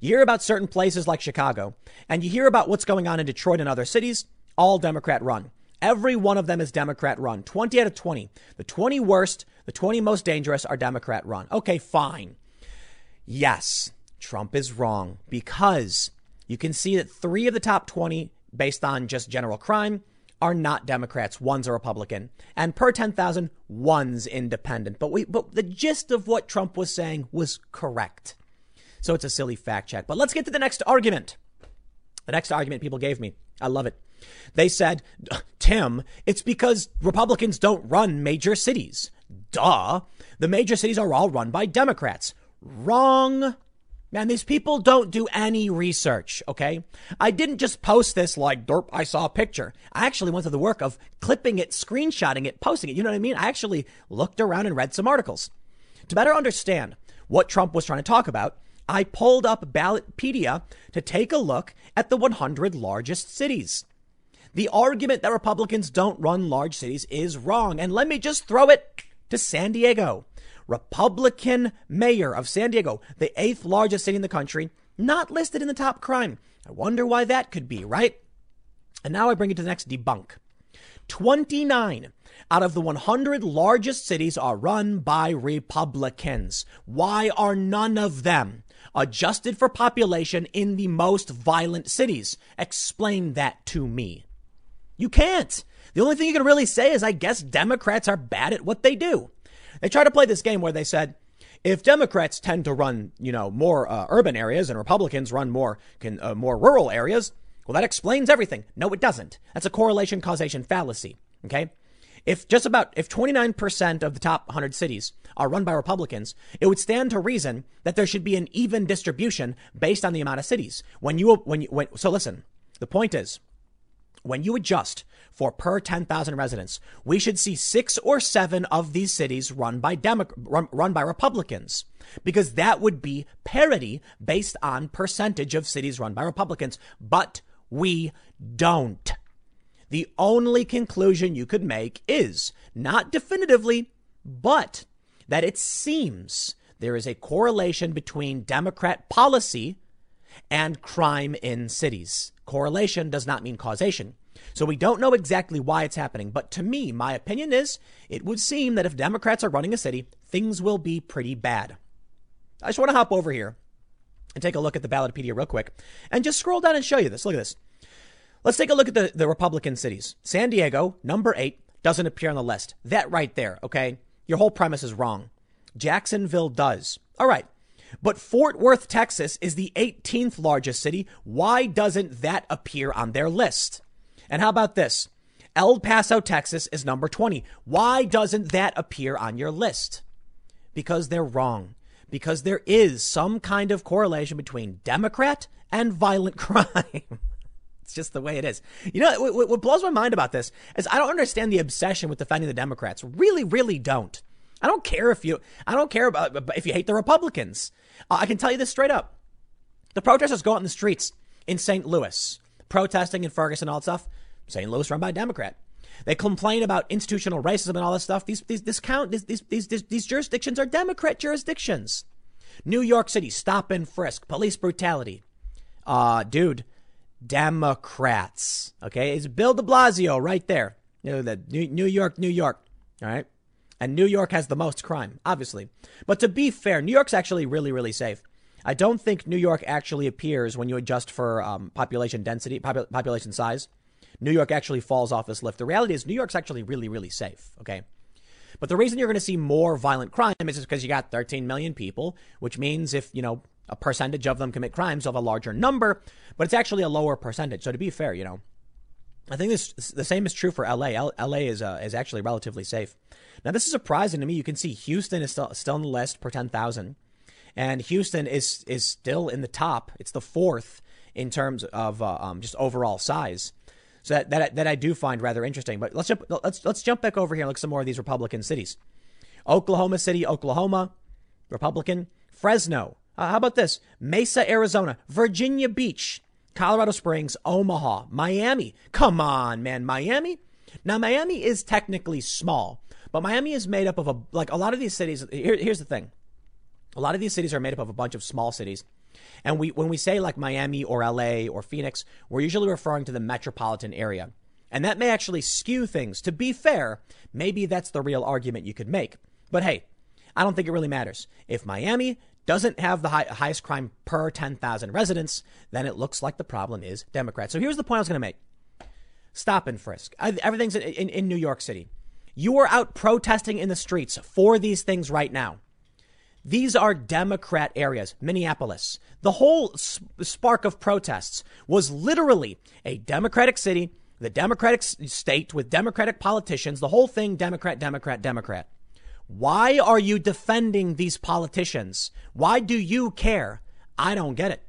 You hear about certain places like Chicago, and you hear about what's going on in Detroit and other cities, all Democrat run. Every one of them is Democrat run. 20 out of 20. The 20 worst, the 20 most dangerous are Democrat run. Okay, fine. Yes, Trump is wrong because you can see that three of the top 20, based on just general crime, are not Democrats. One's a Republican. And per 10,000, one's independent. But we, but the gist of what Trump was saying was correct. So it's a silly fact check. But let's get to the next argument. The next argument people gave me. I love it. They said, Tim, it's because Republicans don't run major cities. Duh. The major cities are all run by Democrats. Wrong. Man, these people don't do any research, okay? I didn't just post this like, derp, I saw a picture. I actually went through the work of clipping it, screenshotting it, posting it. You know what I mean? I actually looked around and read some articles. To better understand what Trump was trying to talk about, I pulled up Ballotpedia to take a look at the 100 largest cities. The argument that Republicans don't run large cities is wrong. And let me just throw it to San Diego. Republican mayor of San Diego, the eighth largest city in the country, not listed in the top crime. I wonder why that could be, right? And now I bring it to the next debunk. 29 out of the 100 largest cities are run by Republicans. Why are none of them adjusted for population in the most violent cities. Explain that to me. You can't. The only thing you can really say is, I guess Democrats are bad at what they do. They try to play this game where they said, if Democrats tend to run, you know, more uh, urban areas and Republicans run more can, uh, more rural areas, well, that explains everything. No, it doesn't. That's a correlation causation fallacy. Okay. If just about if 29% of the top 100 cities are run by Republicans, it would stand to reason that there should be an even distribution based on the amount of cities. When you when you when so listen, the point is when you adjust for per 10,000 residents, we should see six or seven of these cities run by Demo- run, run by Republicans because that would be parity based on percentage of cities run by Republicans. But we don't. The only conclusion you could make is not definitively, but that it seems there is a correlation between Democrat policy and crime in cities. Correlation does not mean causation. So we don't know exactly why it's happening. But to me, my opinion is it would seem that if Democrats are running a city, things will be pretty bad. I just want to hop over here and take a look at the Ballotpedia real quick and just scroll down and show you this. Look at this. Let's take a look at the, the Republican cities. San Diego, number eight, doesn't appear on the list. That right there, okay? Your whole premise is wrong. Jacksonville does. All right. But Fort Worth, Texas is the 18th largest city. Why doesn't that appear on their list? And how about this? El Paso, Texas is number 20. Why doesn't that appear on your list? Because they're wrong. Because there is some kind of correlation between Democrat and violent crime. It's just the way it is. You know, what, what blows my mind about this is I don't understand the obsession with defending the Democrats. Really, really don't. I don't care if you, I don't care about if you hate the Republicans. Uh, I can tell you this straight up. The protesters go out in the streets in St. Louis, protesting in Ferguson, all that stuff. St. Louis run by a Democrat. They complain about institutional racism and all this stuff. These, these, this count, these, these, these, these jurisdictions are Democrat jurisdictions. New York City, stop and frisk, police brutality. Uh, dude, Democrats. Okay, it's Bill De Blasio right there. You know, the New York, New York. All right, and New York has the most crime, obviously. But to be fair, New York's actually really, really safe. I don't think New York actually appears when you adjust for um, population density, popul- population size. New York actually falls off this list. The reality is, New York's actually really, really safe. Okay. But the reason you're going to see more violent crime is because you got 13 million people, which means if, you know, a percentage of them commit crimes of a larger number, but it's actually a lower percentage. So to be fair, you know, I think this the same is true for LA. L, LA is uh, is actually relatively safe. Now this is surprising to me. You can see Houston is still still on the list per ten thousand, and Houston is is still in the top. It's the fourth in terms of uh, um, just overall size. So that, that that I do find rather interesting. But let's jump let's let's jump back over here and look at some more of these Republican cities. Oklahoma City, Oklahoma, Republican. Fresno, uh, how about this? Mesa, Arizona, Virginia Beach, Colorado Springs, Omaha, Miami. Come on, man. Miami? Now, Miami is technically small, but Miami is made up of a, like a lot of these cities. Here, here's the thing. A lot of these cities are made up of a bunch of small cities. And we, when we say like Miami or LA or Phoenix, we're usually referring to the metropolitan area. And that may actually skew things. To be fair, maybe that's the real argument you could make. But hey, I don't think it really matters. If Miami, doesn't have the high, highest crime per 10,000 residents, then it looks like the problem is Democrats. So here's the point I was going to make. Stop and frisk. Everything's in, in, in New York City. You are out protesting in the streets for these things right now. These are Democrat areas. Minneapolis. The whole spark of protests was literally a Democratic city, the Democratic state with Democratic politicians, the whole thing Democrat, Democrat, Democrat. Why are you defending these politicians? Why do you care? I don't get it.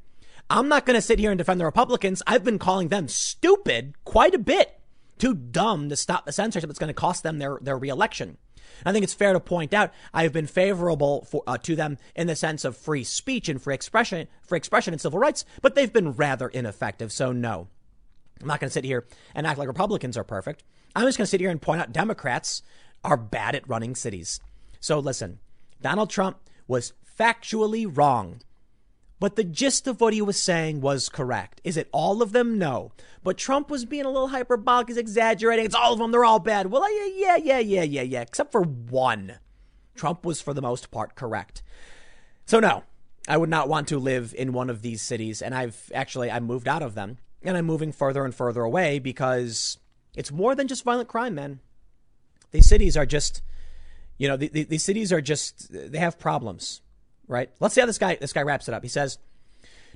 I'm not going to sit here and defend the Republicans. I've been calling them stupid quite a bit. Too dumb to stop the censorship that's going to cost them their, their reelection. I think it's fair to point out I have been favorable for, uh, to them in the sense of free speech and free expression, free expression and civil rights, but they've been rather ineffective. So no, I'm not going to sit here and act like Republicans are perfect. I'm just going to sit here and point out Democrats are bad at running cities. So listen, Donald Trump was factually wrong. But the gist of what he was saying was correct. Is it all of them? No. But Trump was being a little hyperbolic, he's exaggerating. It's all of them, they're all bad. Well, yeah, yeah, yeah, yeah, yeah, yeah, except for one. Trump was, for the most part, correct. So, no, I would not want to live in one of these cities. And I've actually, I moved out of them and I'm moving further and further away because it's more than just violent crime, man. These cities are just, you know, the, the, these cities are just, they have problems, right? Let's see how this guy, this guy wraps it up. He says,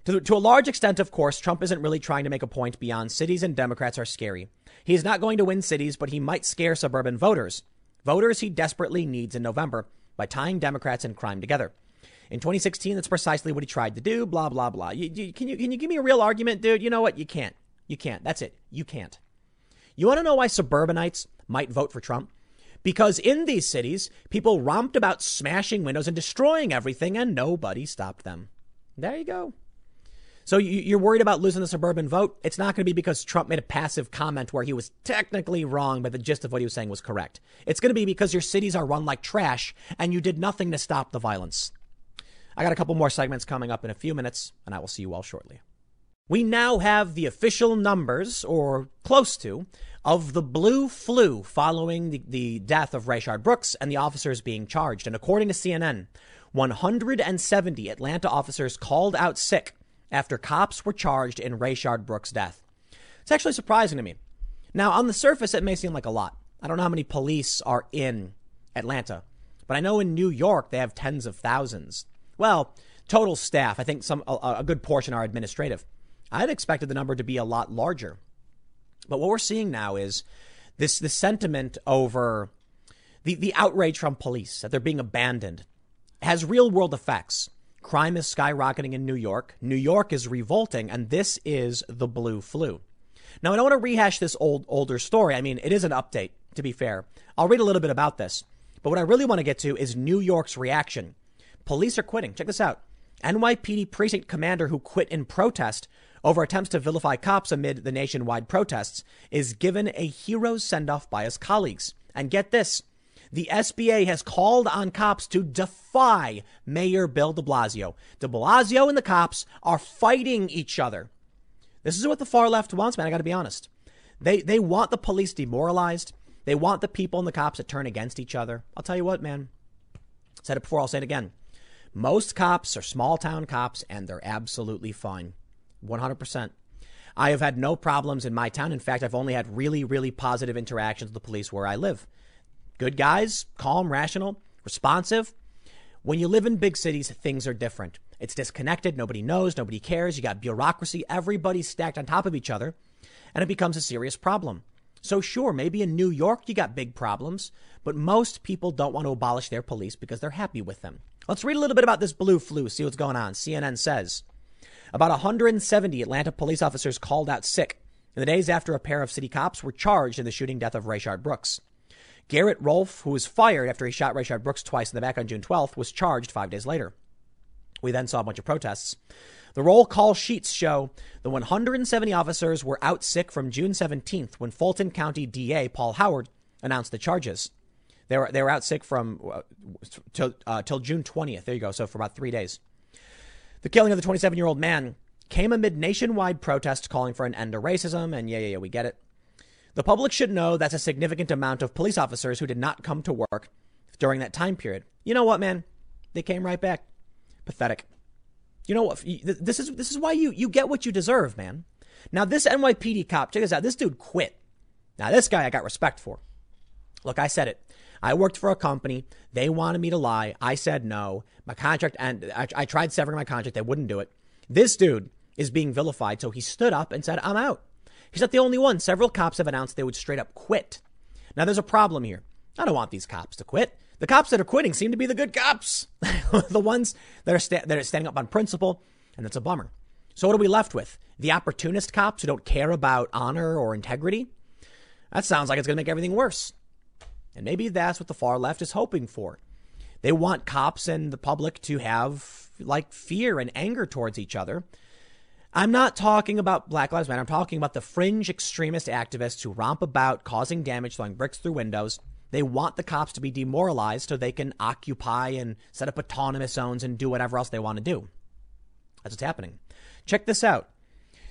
To, to a large extent, of course, Trump isn't really trying to make a point beyond cities and Democrats are scary. He is not going to win cities, but he might scare suburban voters. Voters he desperately needs in November by tying Democrats and crime together. In 2016, that's precisely what he tried to do. Blah blah blah. You, you, can you can you give me a real argument, dude? You know what? You can't. You can't. That's it. You can't. You want to know why suburbanites might vote for Trump? Because in these cities, people romped about smashing windows and destroying everything, and nobody stopped them. There you go. So you're worried about losing the suburban vote? It's not going to be because Trump made a passive comment where he was technically wrong, but the gist of what he was saying was correct. It's going to be because your cities are run like trash and you did nothing to stop the violence. I got a couple more segments coming up in a few minutes, and I will see you all shortly. We now have the official numbers, or close to, of the blue flu following the, the death of Rayshard Brooks and the officers being charged. And according to CNN, 170 Atlanta officers called out sick after cops were charged in Rayshard Brooks' death. It's actually surprising to me. Now, on the surface, it may seem like a lot. I don't know how many police are in Atlanta, but I know in New York they have tens of thousands. Well, total staff, I think some a, a good portion are administrative. I'd expected the number to be a lot larger. But what we're seeing now is this the sentiment over the, the outrage from police that they're being abandoned has real world effects. Crime is skyrocketing in New York. New York is revolting, and this is the blue flu. Now, I don't want to rehash this old, older story. I mean, it is an update, to be fair. I'll read a little bit about this. But what I really want to get to is New York's reaction. Police are quitting. Check this out. NYPD precinct commander who quit in protest over attempts to vilify cops amid the nationwide protests is given a hero's send off by his colleagues. And get this the SBA has called on cops to defy Mayor Bill de Blasio. De Blasio and the cops are fighting each other. This is what the far left wants, man. I got to be honest. They, they want the police demoralized. They want the people and the cops to turn against each other. I'll tell you what, man. Said it before, I'll say it again. Most cops are small town cops and they're absolutely fine. 100%. I have had no problems in my town. In fact, I've only had really, really positive interactions with the police where I live. Good guys, calm, rational, responsive. When you live in big cities, things are different. It's disconnected. Nobody knows. Nobody cares. You got bureaucracy. Everybody's stacked on top of each other. And it becomes a serious problem. So, sure, maybe in New York you got big problems, but most people don't want to abolish their police because they're happy with them. Let's read a little bit about this blue flu, see what's going on. CNN says about 170 Atlanta police officers called out sick in the days after a pair of city cops were charged in the shooting death of Rayshard Brooks. Garrett Rolfe, who was fired after he shot Rayshard Brooks twice in the back on June 12th, was charged five days later. We then saw a bunch of protests. The roll call sheets show the 170 officers were out sick from June 17th when Fulton County DA Paul Howard announced the charges. They were, they were out sick from uh, till, uh, till June 20th. There you go. So for about three days. The killing of the 27 year old man came amid nationwide protests calling for an end to racism. And yeah, yeah, yeah, we get it. The public should know that's a significant amount of police officers who did not come to work during that time period. You know what, man? They came right back. Pathetic. You know what? This is this is why you you get what you deserve, man. Now this NYPD cop, check this out. This dude quit. Now this guy I got respect for. Look, I said it. I worked for a company. They wanted me to lie. I said no. My contract and I, I tried severing my contract. They wouldn't do it. This dude is being vilified, so he stood up and said, "I'm out." He's not the only one. Several cops have announced they would straight up quit. Now, there's a problem here. I don't want these cops to quit. The cops that are quitting seem to be the good cops, the ones that are, sta- that are standing up on principle, and that's a bummer. So, what are we left with? The opportunist cops who don't care about honor or integrity? That sounds like it's going to make everything worse. And maybe that's what the far left is hoping for. They want cops and the public to have like fear and anger towards each other I'm not talking about Black Lives Matter. I'm talking about the fringe extremist activists who romp about causing damage, throwing bricks through windows. They want the cops to be demoralized so they can occupy and set up autonomous zones and do whatever else they want to do. That's what's happening. Check this out.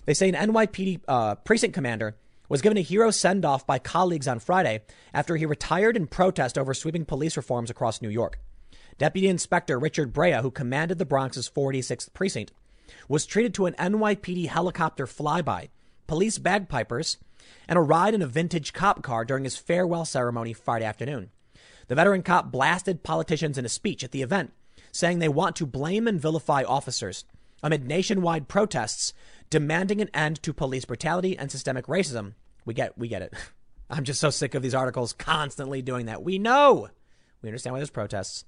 They say an NYPD uh, precinct commander was given a hero send off by colleagues on Friday after he retired in protest over sweeping police reforms across New York. Deputy Inspector Richard Brea, who commanded the Bronx's 46th precinct, was treated to an NYPD helicopter flyby, police bagpipers, and a ride in a vintage cop car during his farewell ceremony Friday afternoon. The veteran cop blasted politicians in a speech at the event, saying they want to blame and vilify officers. amid nationwide protests demanding an end to police brutality and systemic racism. We get, we get it. I'm just so sick of these articles constantly doing that. We know. We understand why there's protests.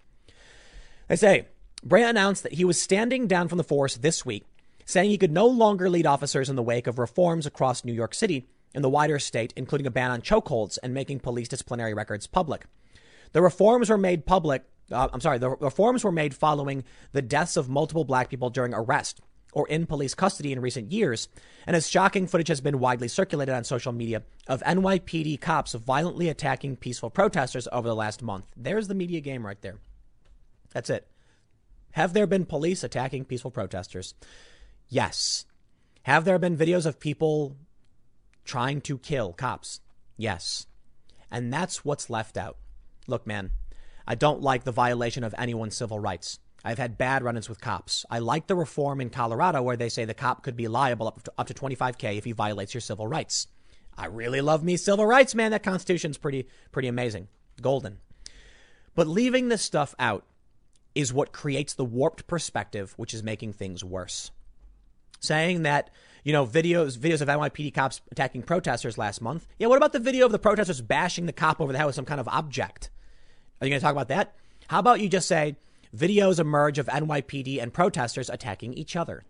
They say Brea announced that he was standing down from the force this week, saying he could no longer lead officers in the wake of reforms across New York City and the wider state, including a ban on chokeholds and making police disciplinary records public. The reforms were made public. Uh, I'm sorry, the reforms were made following the deaths of multiple black people during arrest or in police custody in recent years, and as shocking footage has been widely circulated on social media of NYPD cops violently attacking peaceful protesters over the last month. There's the media game right there. That's it. Have there been police attacking peaceful protesters? Yes. Have there been videos of people trying to kill cops? Yes. And that's what's left out. Look, man, I don't like the violation of anyone's civil rights. I've had bad run ins with cops. I like the reform in Colorado where they say the cop could be liable up to, up to 25K if he violates your civil rights. I really love me civil rights, man. That Constitution's pretty, pretty amazing. Golden. But leaving this stuff out is what creates the warped perspective, which is making things worse. Saying that, you know, videos, videos of NYPD cops attacking protesters last month. Yeah, what about the video of the protesters bashing the cop over the head with some kind of object? Are you going to talk about that? How about you just say, videos emerge of NYPD and protesters attacking each other.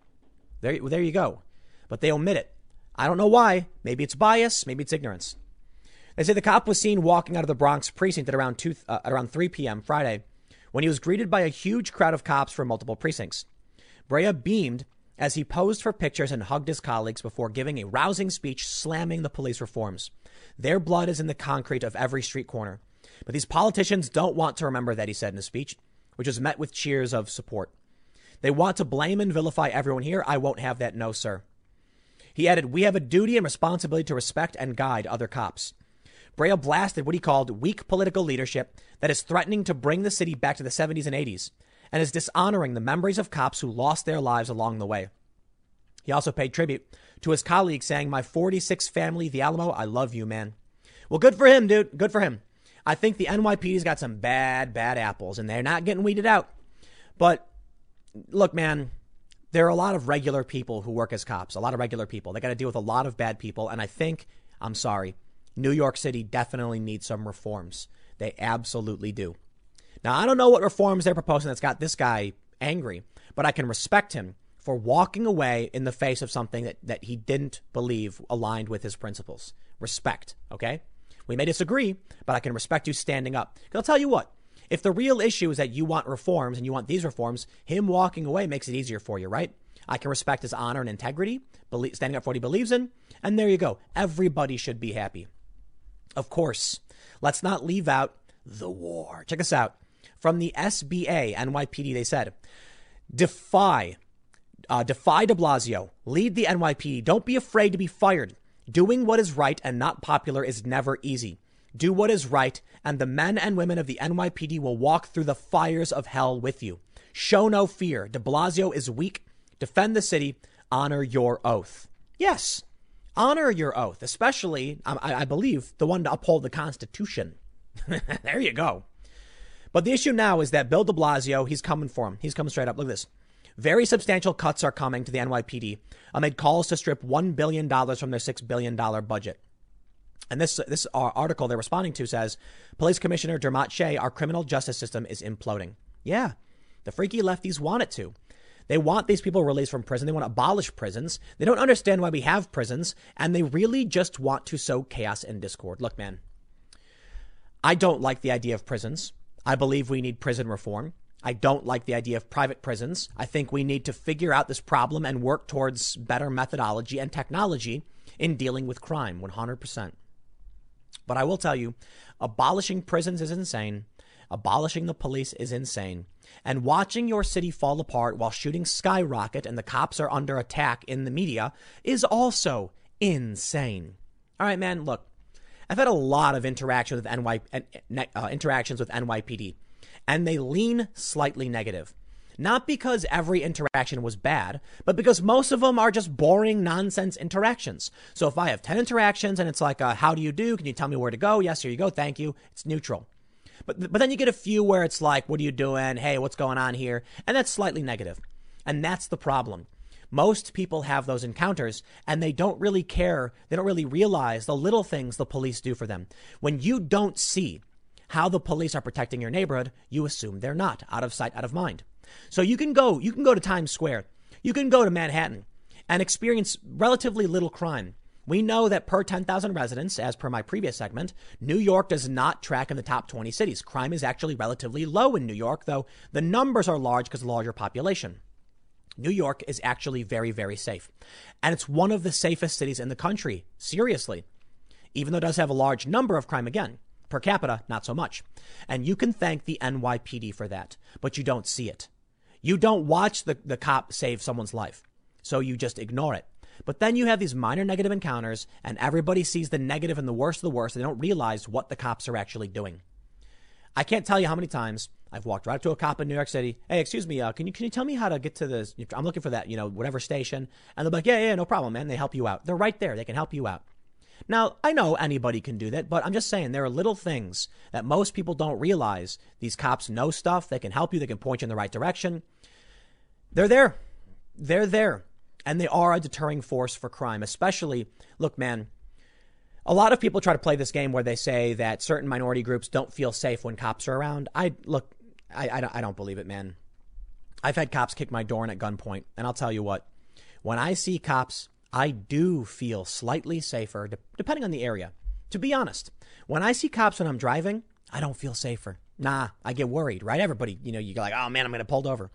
There, there you go. But they omit it. I don't know why. Maybe it's bias. Maybe it's ignorance. They say the cop was seen walking out of the Bronx precinct at around, two, uh, at around 3 p.m. Friday when he was greeted by a huge crowd of cops from multiple precincts. Brea beamed as he posed for pictures and hugged his colleagues before giving a rousing speech slamming the police reforms. Their blood is in the concrete of every street corner. But these politicians don't want to remember that he said in his speech which was met with cheers of support. They want to blame and vilify everyone here. I won't have that. No, sir. He added, We have a duty and responsibility to respect and guide other cops. Brea blasted what he called weak political leadership that is threatening to bring the city back to the 70s and 80s and is dishonoring the memories of cops who lost their lives along the way. He also paid tribute to his colleague, saying, My 46 family, the Alamo, I love you, man. Well, good for him, dude. Good for him. I think the NYPD's got some bad, bad apples, and they're not getting weeded out. But look, man, there are a lot of regular people who work as cops, a lot of regular people. They got to deal with a lot of bad people. And I think, I'm sorry, New York City definitely needs some reforms. They absolutely do. Now, I don't know what reforms they're proposing that's got this guy angry, but I can respect him for walking away in the face of something that, that he didn't believe aligned with his principles. Respect, okay? We may disagree, but I can respect you standing up. Because I'll tell you what, if the real issue is that you want reforms and you want these reforms, him walking away makes it easier for you, right? I can respect his honor and integrity, standing up for what he believes in, and there you go. Everybody should be happy. Of course, let's not leave out the war. Check this out. From the SBA, NYPD, they said, defy, uh, defy de Blasio, lead the NYPD. Don't be afraid to be fired. Doing what is right and not popular is never easy. Do what is right, and the men and women of the NYPD will walk through the fires of hell with you. Show no fear. De Blasio is weak. Defend the city. Honor your oath. Yes, honor your oath, especially, um, I, I believe, the one to uphold the Constitution. there you go. But the issue now is that Bill de Blasio, he's coming for him. He's coming straight up. Look at this. Very substantial cuts are coming to the NYPD amid calls to strip $1 billion from their $6 billion budget. And this, this article they're responding to says Police Commissioner Dermot Shea, our criminal justice system is imploding. Yeah, the freaky lefties want it to. They want these people released from prison. They want to abolish prisons. They don't understand why we have prisons. And they really just want to sow chaos and discord. Look, man, I don't like the idea of prisons. I believe we need prison reform. I don't like the idea of private prisons. I think we need to figure out this problem and work towards better methodology and technology in dealing with crime 100%. But I will tell you, abolishing prisons is insane. Abolishing the police is insane. And watching your city fall apart while shooting skyrocket and the cops are under attack in the media is also insane. All right, man, look, I've had a lot of interaction with NY, uh, interactions with NYPD and they lean slightly negative. Not because every interaction was bad, but because most of them are just boring nonsense interactions. So if I have 10 interactions and it's like, how do you do? Can you tell me where to go? Yes, here you go. Thank you. It's neutral. But, but then you get a few where it's like, what are you doing? Hey, what's going on here? And that's slightly negative. And that's the problem. Most people have those encounters and they don't really care. They don't really realize the little things the police do for them. When you don't see how the police are protecting your neighborhood, you assume they're not. Out of sight, out of mind. So you can go, you can go to Times Square. You can go to Manhattan and experience relatively little crime. We know that per 10,000 residents, as per my previous segment, New York does not track in the top 20 cities. Crime is actually relatively low in New York, though the numbers are large because of the larger population. New York is actually very, very safe. And it's one of the safest cities in the country. Seriously. Even though it does have a large number of crime again. Per capita, not so much. And you can thank the NYPD for that, but you don't see it. You don't watch the, the cop save someone's life. So you just ignore it. But then you have these minor negative encounters and everybody sees the negative and the worst of the worst. And they don't realize what the cops are actually doing. I can't tell you how many times I've walked right up to a cop in New York City. Hey, excuse me, uh, can you can you tell me how to get to this? I'm looking for that, you know, whatever station. And they're like, yeah, yeah, no problem, man. They help you out. They're right there. They can help you out. Now, I know anybody can do that, but I'm just saying there are little things that most people don't realize. These cops know stuff. They can help you. They can point you in the right direction. They're there. They're there. And they are a deterring force for crime, especially, look, man, a lot of people try to play this game where they say that certain minority groups don't feel safe when cops are around. I look, I, I, don't, I don't believe it, man. I've had cops kick my door in at gunpoint, and I'll tell you what, when I see cops, I do feel slightly safer, de- depending on the area. To be honest, when I see cops when I'm driving, I don't feel safer. Nah, I get worried, right? Everybody, you know, you go like, oh man, I'm to pulled over.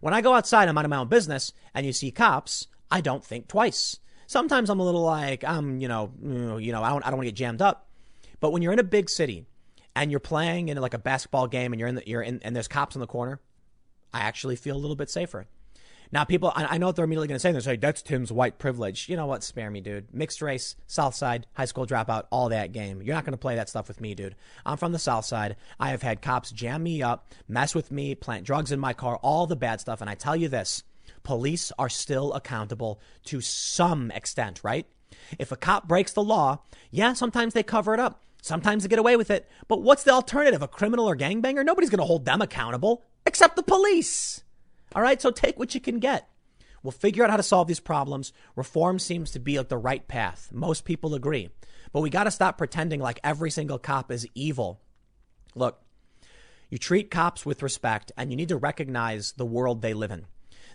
When I go outside, I'm out of my own business, and you see cops, I don't think twice. Sometimes I'm a little like, I'm, you know, mm, you know, I don't, I don't want to get jammed up. But when you're in a big city and you're playing in like a basketball game and you're in the, you're in, and there's cops in the corner, I actually feel a little bit safer. Now, people, I, I know what they're immediately going to say. They're saying, that's Tim's white privilege. You know what? Spare me, dude. Mixed race, South Side, high school dropout, all that game. You're not going to play that stuff with me, dude. I'm from the South Side. I have had cops jam me up, mess with me, plant drugs in my car, all the bad stuff. And I tell you this police are still accountable to some extent, right? If a cop breaks the law, yeah, sometimes they cover it up. Sometimes they get away with it. But what's the alternative? A criminal or gangbanger? Nobody's going to hold them accountable except the police. All right, so take what you can get. We'll figure out how to solve these problems. Reform seems to be like the right path. Most people agree. But we got to stop pretending like every single cop is evil. Look, you treat cops with respect and you need to recognize the world they live in.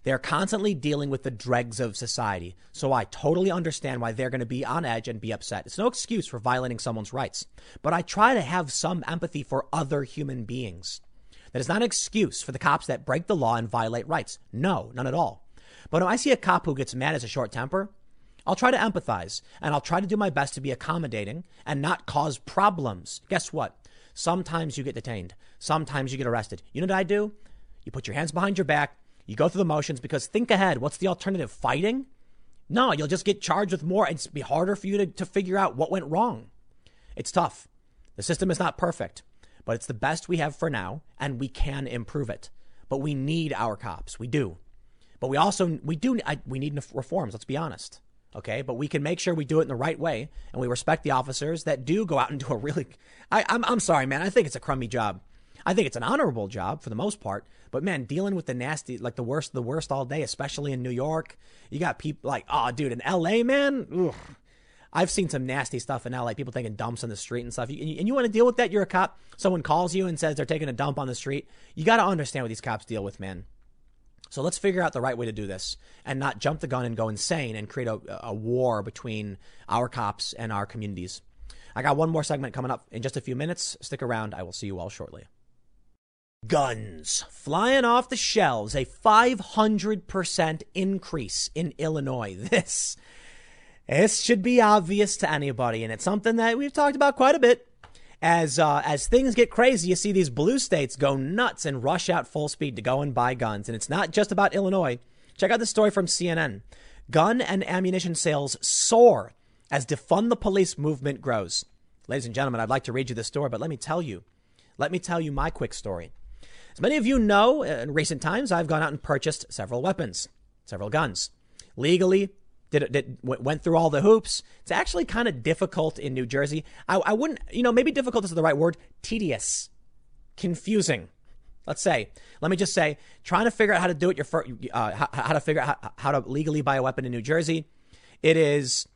They're constantly dealing with the dregs of society. So I totally understand why they're going to be on edge and be upset. It's no excuse for violating someone's rights, but I try to have some empathy for other human beings. That is not an excuse for the cops that break the law and violate rights. No, none at all. But when I see a cop who gets mad as a short temper, I'll try to empathize and I'll try to do my best to be accommodating and not cause problems. Guess what? Sometimes you get detained. Sometimes you get arrested. You know what I do? You put your hands behind your back you go through the motions because think ahead. What's the alternative? Fighting? No, you'll just get charged with more. It's be harder for you to, to figure out what went wrong. It's tough. The system is not perfect, but it's the best we have for now, and we can improve it. But we need our cops. We do. But we also we do I, we need reforms. Let's be honest. Okay, but we can make sure we do it in the right way, and we respect the officers that do go out and do a really. I, I'm I'm sorry, man. I think it's a crummy job. I think it's an honorable job for the most part. But man, dealing with the nasty, like the worst, the worst all day, especially in New York, you got people like, oh, dude, in LA, man, ugh. I've seen some nasty stuff in LA. Like people taking dumps on the street and stuff. And you, and you want to deal with that? You're a cop. Someone calls you and says they're taking a dump on the street. You got to understand what these cops deal with, man. So let's figure out the right way to do this and not jump the gun and go insane and create a, a war between our cops and our communities. I got one more segment coming up in just a few minutes. Stick around. I will see you all shortly. Guns flying off the shelves, a 500% increase in Illinois. This, this should be obvious to anybody, and it's something that we've talked about quite a bit. As uh, as things get crazy, you see these blue states go nuts and rush out full speed to go and buy guns, and it's not just about Illinois. Check out the story from CNN. Gun and ammunition sales soar as defund the police movement grows. Ladies and gentlemen, I'd like to read you this story, but let me tell you, let me tell you my quick story. As many of you know, in recent times, I've gone out and purchased several weapons, several guns. Legally, did, did went through all the hoops. It's actually kind of difficult in New Jersey. I, I wouldn't, you know, maybe difficult is the right word. Tedious, confusing. let's say, let me just say, trying to figure out how to do it, your fir- uh, how, how, to figure out how, how to legally buy a weapon in New Jersey, it is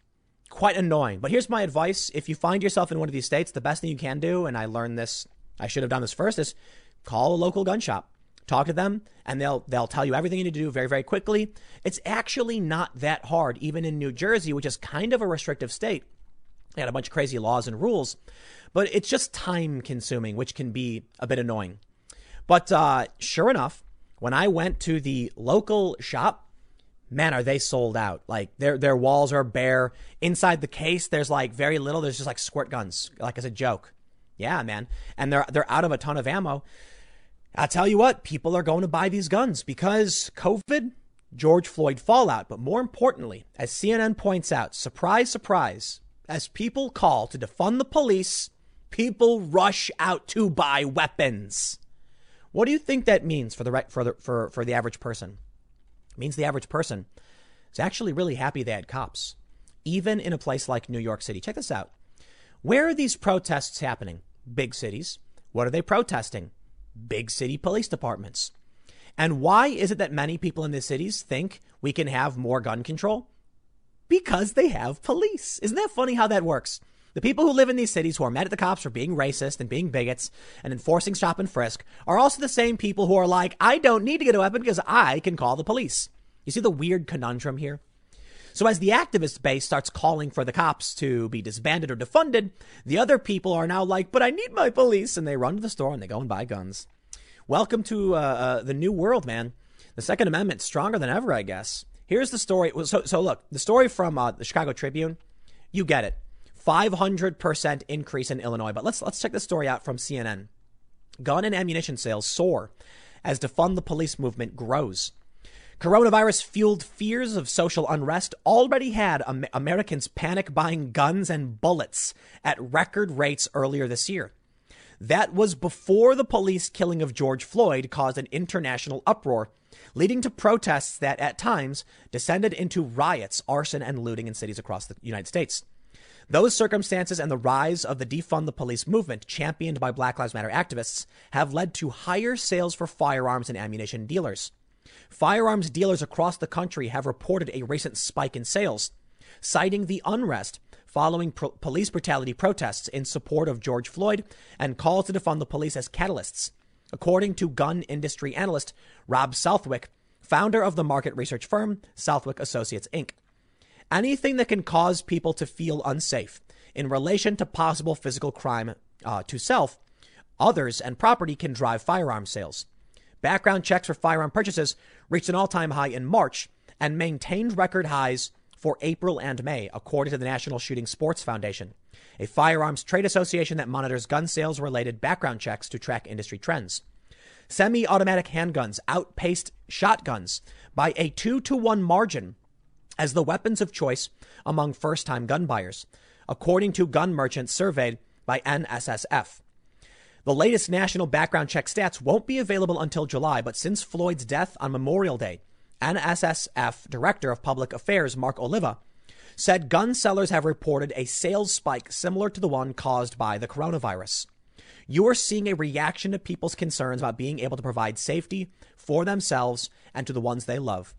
quite annoying. But here's my advice: if you find yourself in one of these states, the best thing you can do, and I learned this, I should have done this first, is call a local gun shop, talk to them, and they'll they'll tell you everything you need to do very very quickly. It's actually not that hard, even in New Jersey, which is kind of a restrictive state. They had a bunch of crazy laws and rules, but it's just time consuming, which can be a bit annoying. But uh, sure enough, when I went to the local shop, man, are they sold out? Like their their walls are bare. Inside the case, there's like very little. There's just like squirt guns, like as a joke. Yeah, man, and they're they're out of a ton of ammo. I tell you what, people are going to buy these guns because COVID, George Floyd fallout. But more importantly, as CNN points out, surprise, surprise, as people call to defund the police, people rush out to buy weapons. What do you think that means for the for the, for, for the average person? It means the average person is actually really happy they had cops, even in a place like New York City. Check this out. Where are these protests happening? Big cities. What are they protesting? Big city police departments. And why is it that many people in the cities think we can have more gun control? because they have police. Isn't that funny how that works? The people who live in these cities who are mad at the cops for being racist and being bigots and enforcing stop and frisk are also the same people who are like, I don't need to get a weapon because I can call the police. You see the weird conundrum here? So as the activist base starts calling for the cops to be disbanded or defunded, the other people are now like, but I need my police. And they run to the store and they go and buy guns. Welcome to uh, uh, the new world, man. The Second Amendment stronger than ever, I guess. Here's the story. So, so look, the story from uh, the Chicago Tribune, you get it. 500% increase in Illinois. But let's, let's check the story out from CNN. Gun and ammunition sales soar as defund the police movement grows. Coronavirus fueled fears of social unrest already had Americans panic buying guns and bullets at record rates earlier this year. That was before the police killing of George Floyd caused an international uproar leading to protests that at times descended into riots, arson, and looting in cities across the United States. Those circumstances and the rise of the defund the police movement, championed by Black Lives Matter activists, have led to higher sales for firearms and ammunition dealers. Firearms dealers across the country have reported a recent spike in sales, citing the unrest following pro- police brutality protests in support of George Floyd and calls to defund the police as catalysts. According to gun industry analyst Rob Southwick, founder of the market research firm Southwick Associates Inc. Anything that can cause people to feel unsafe in relation to possible physical crime uh, to self, others, and property can drive firearm sales. Background checks for firearm purchases reached an all time high in March and maintained record highs for April and May, according to the National Shooting Sports Foundation a firearms trade association that monitors gun sales related background checks to track industry trends. Semi automatic handguns outpaced shotguns by a two to one margin as the weapons of choice among first time gun buyers, according to gun merchants surveyed by NSSF. The latest national background check stats won't be available until July, but since Floyd's death on Memorial Day, NSSF Director of Public Affairs Mark Oliva said gun sellers have reported a sales spike similar to the one caused by the coronavirus. You are seeing a reaction to people's concerns about being able to provide safety for themselves and to the ones they love.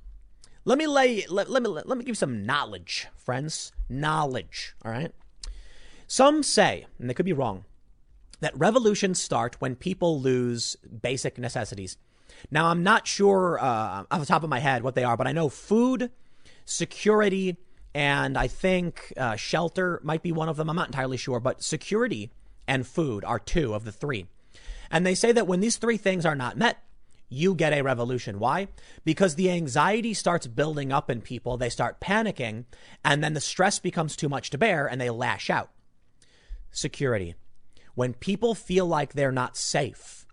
Let me lay let, let me let me give you some knowledge, friends. Knowledge, all right? Some say, and they could be wrong, that revolutions start when people lose basic necessities. Now, I'm not sure uh, off the top of my head what they are, but I know food, security, and I think uh, shelter might be one of them. I'm not entirely sure, but security and food are two of the three. And they say that when these three things are not met, you get a revolution. Why? Because the anxiety starts building up in people. They start panicking, and then the stress becomes too much to bear, and they lash out. Security. When people feel like they're not safe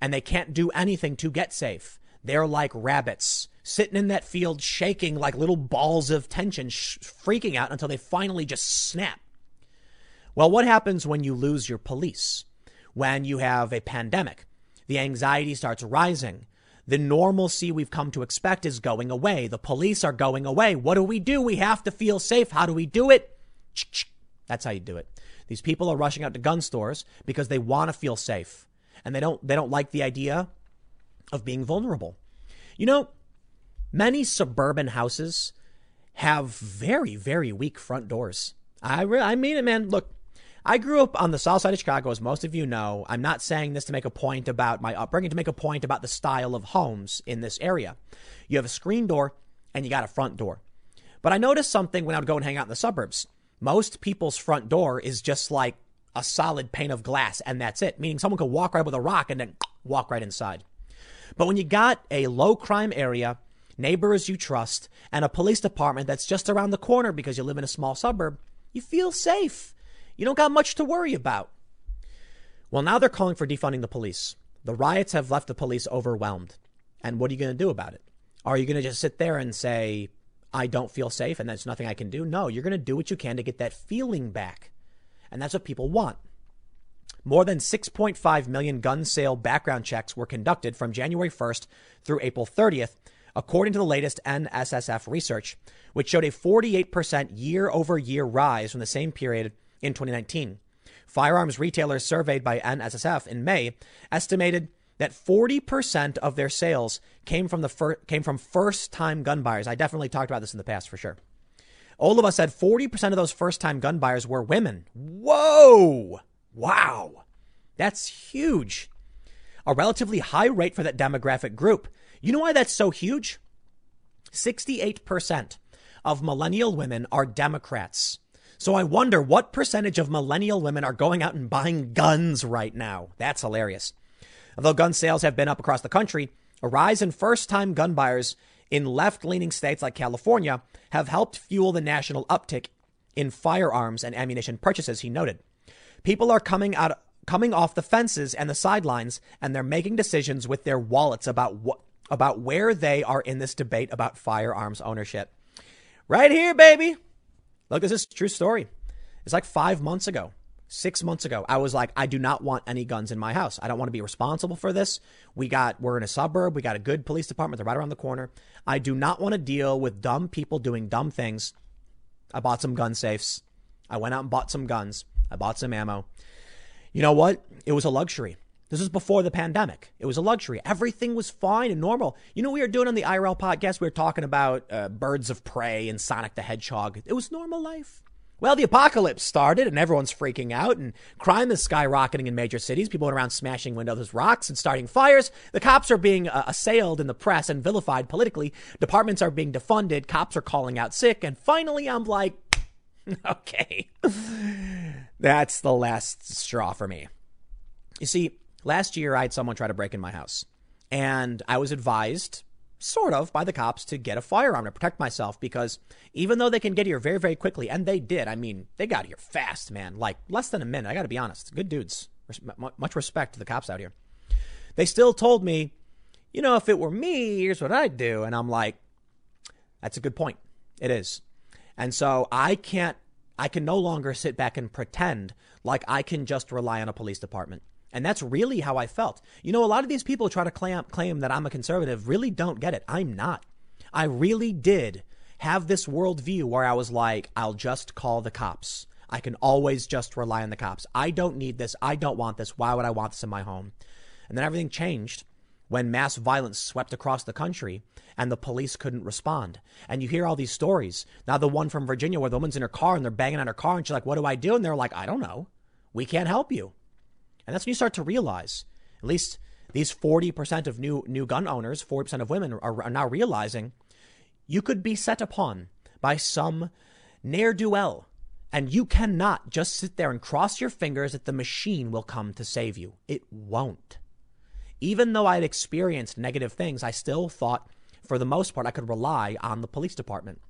and they can't do anything to get safe, they're like rabbits sitting in that field, shaking like little balls of tension, sh- freaking out until they finally just snap. Well, what happens when you lose your police? When you have a pandemic, the anxiety starts rising. The normalcy we've come to expect is going away. The police are going away. What do we do? We have to feel safe. How do we do it? That's how you do it. These people are rushing out to gun stores because they want to feel safe and they don't they don't like the idea of being vulnerable. You know, many suburban houses have very, very weak front doors. I, re- I mean it, man. Look, I grew up on the south side of Chicago, as most of you know. I'm not saying this to make a point about my upbringing, to make a point about the style of homes in this area. You have a screen door and you got a front door. But I noticed something when I would go and hang out in the suburbs. Most people's front door is just like a solid pane of glass, and that's it, meaning someone could walk right with a rock and then walk right inside. But when you got a low crime area, neighbors you trust, and a police department that's just around the corner because you live in a small suburb, you feel safe. You don't got much to worry about. Well, now they're calling for defunding the police. The riots have left the police overwhelmed. And what are you going to do about it? Are you going to just sit there and say, I don't feel safe and there's nothing I can do? No, you're going to do what you can to get that feeling back. And that's what people want. More than 6.5 million gun sale background checks were conducted from January 1st through April 30th, according to the latest NSSF research, which showed a 48% year over year rise from the same period in 2019. Firearms retailers surveyed by NSSF in May estimated that 40% of their sales came from the fir- came from first-time gun buyers. I definitely talked about this in the past for sure. Us said 40% of those first-time gun buyers were women. Whoa! Wow. That's huge. A relatively high rate for that demographic group. You know why that's so huge? 68% of millennial women are Democrats. So I wonder what percentage of millennial women are going out and buying guns right now. That's hilarious. Although gun sales have been up across the country, a rise in first time gun buyers in left leaning states like California have helped fuel the national uptick in firearms and ammunition purchases, he noted. People are coming out coming off the fences and the sidelines and they're making decisions with their wallets about what about where they are in this debate about firearms ownership. Right here, baby. Look, this is a true story. It's like five months ago, six months ago. I was like, I do not want any guns in my house. I don't want to be responsible for this. We got, we're in a suburb. We got a good police department. They're right around the corner. I do not want to deal with dumb people doing dumb things. I bought some gun safes. I went out and bought some guns. I bought some ammo. You know what? It was a luxury. This was before the pandemic. It was a luxury. Everything was fine and normal. You know, we were doing on the IRL podcast, we were talking about uh, birds of prey and Sonic the Hedgehog. It was normal life. Well, the apocalypse started and everyone's freaking out and crime is skyrocketing in major cities. People went around smashing windows with rocks and starting fires. The cops are being uh, assailed in the press and vilified politically. Departments are being defunded. Cops are calling out sick. And finally, I'm like, okay, that's the last straw for me. You see, Last year, I had someone try to break in my house, and I was advised, sort of, by the cops to get a firearm to protect myself because even though they can get here very, very quickly, and they did, I mean, they got here fast, man, like less than a minute. I got to be honest. Good dudes. Much respect to the cops out here. They still told me, you know, if it were me, here's what I'd do. And I'm like, that's a good point. It is. And so I can't, I can no longer sit back and pretend like I can just rely on a police department. And that's really how I felt. You know, a lot of these people try to claim, claim that I'm a conservative really don't get it. I'm not. I really did have this worldview where I was like, I'll just call the cops. I can always just rely on the cops. I don't need this. I don't want this. Why would I want this in my home? And then everything changed when mass violence swept across the country and the police couldn't respond. And you hear all these stories. Now, the one from Virginia where the woman's in her car and they're banging on her car and she's like, What do I do? And they're like, I don't know. We can't help you. And that's when you start to realize, at least these 40% of new, new gun owners, 40% of women are, are now realizing you could be set upon by some ne'er do well. And you cannot just sit there and cross your fingers that the machine will come to save you. It won't. Even though I'd experienced negative things, I still thought, for the most part, I could rely on the police department.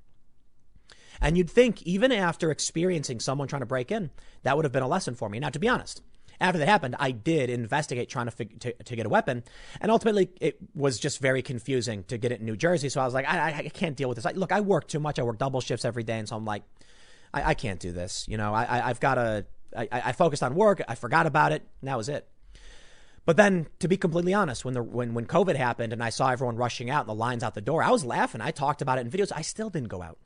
And you'd think, even after experiencing someone trying to break in, that would have been a lesson for me. Now, to be honest, after that happened, I did investigate trying to, fig- to, to get a weapon, and ultimately it was just very confusing to get it in New Jersey. So I was like, I, I can't deal with this. I, look, I work too much. I work double shifts every day, and so I'm like, I, I can't do this. You know, I, I have got to. I, I focused on work. I forgot about it. And that was it. But then, to be completely honest, when the when when COVID happened and I saw everyone rushing out and the lines out the door, I was laughing. I talked about it in videos. I still didn't go out.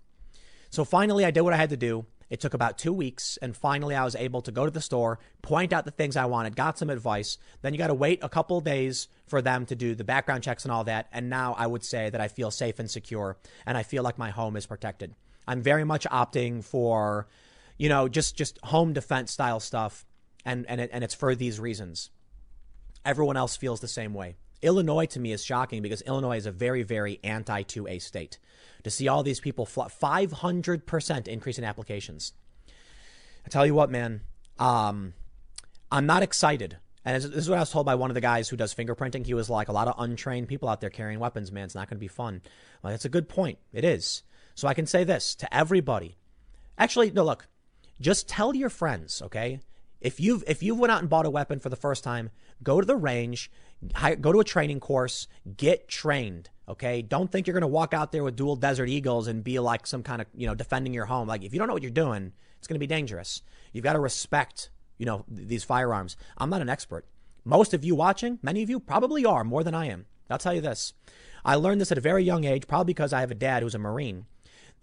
So finally, I did what I had to do, It took about two weeks, and finally I was able to go to the store, point out the things I wanted, got some advice. Then you got to wait a couple days for them to do the background checks and all that. And now I would say that I feel safe and secure, and I feel like my home is protected. I'm very much opting for, you know, just just home defense style stuff, and and it, and it's for these reasons. Everyone else feels the same way. Illinois to me is shocking because Illinois is a very, very anti 2A state. To see all these people, 500% increase in applications. I tell you what, man, um, I'm not excited. And this is what I was told by one of the guys who does fingerprinting. He was like, a lot of untrained people out there carrying weapons, man. It's not going to be fun. Like, that's a good point. It is. So I can say this to everybody. Actually, no, look, just tell your friends, okay? If you've if you went out and bought a weapon for the first time, go to the range, go to a training course, get trained. Okay, don't think you're going to walk out there with dual Desert Eagles and be like some kind of you know defending your home. Like if you don't know what you're doing, it's going to be dangerous. You've got to respect you know these firearms. I'm not an expert. Most of you watching, many of you probably are more than I am. I'll tell you this. I learned this at a very young age, probably because I have a dad who's a Marine,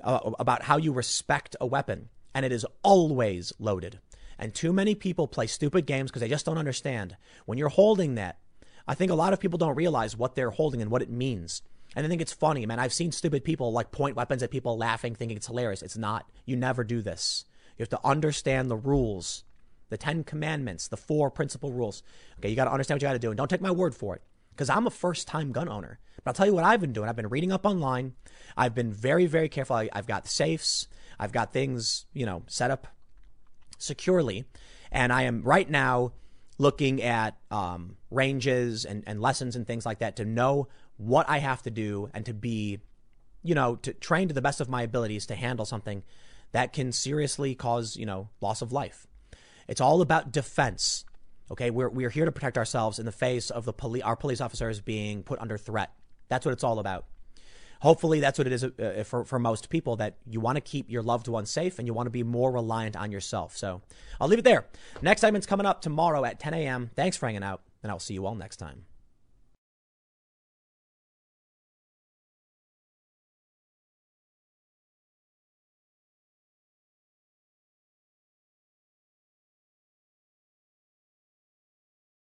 uh, about how you respect a weapon, and it is always loaded. And too many people play stupid games because they just don't understand. When you're holding that, I think a lot of people don't realize what they're holding and what it means. And I think it's funny, man. I've seen stupid people like point weapons at people laughing, thinking it's hilarious. It's not. You never do this. You have to understand the rules, the 10 commandments, the four principal rules. Okay, you got to understand what you got to do. And don't take my word for it because I'm a first time gun owner. But I'll tell you what I've been doing. I've been reading up online. I've been very, very careful. I, have got safes. I've got things, you know, set up securely. And I am right now looking at um, ranges and, and lessons and things like that to know what I have to do and to be, you know, to train to the best of my abilities to handle something that can seriously cause, you know, loss of life. It's all about defense. Okay, we're, we're here to protect ourselves in the face of the police, our police officers being put under threat. That's what it's all about hopefully that's what it is uh, for, for most people that you want to keep your loved ones safe and you want to be more reliant on yourself. So I'll leave it there. Next segment's coming up tomorrow at 10 a.m. Thanks for hanging out, and I'll see you all next time.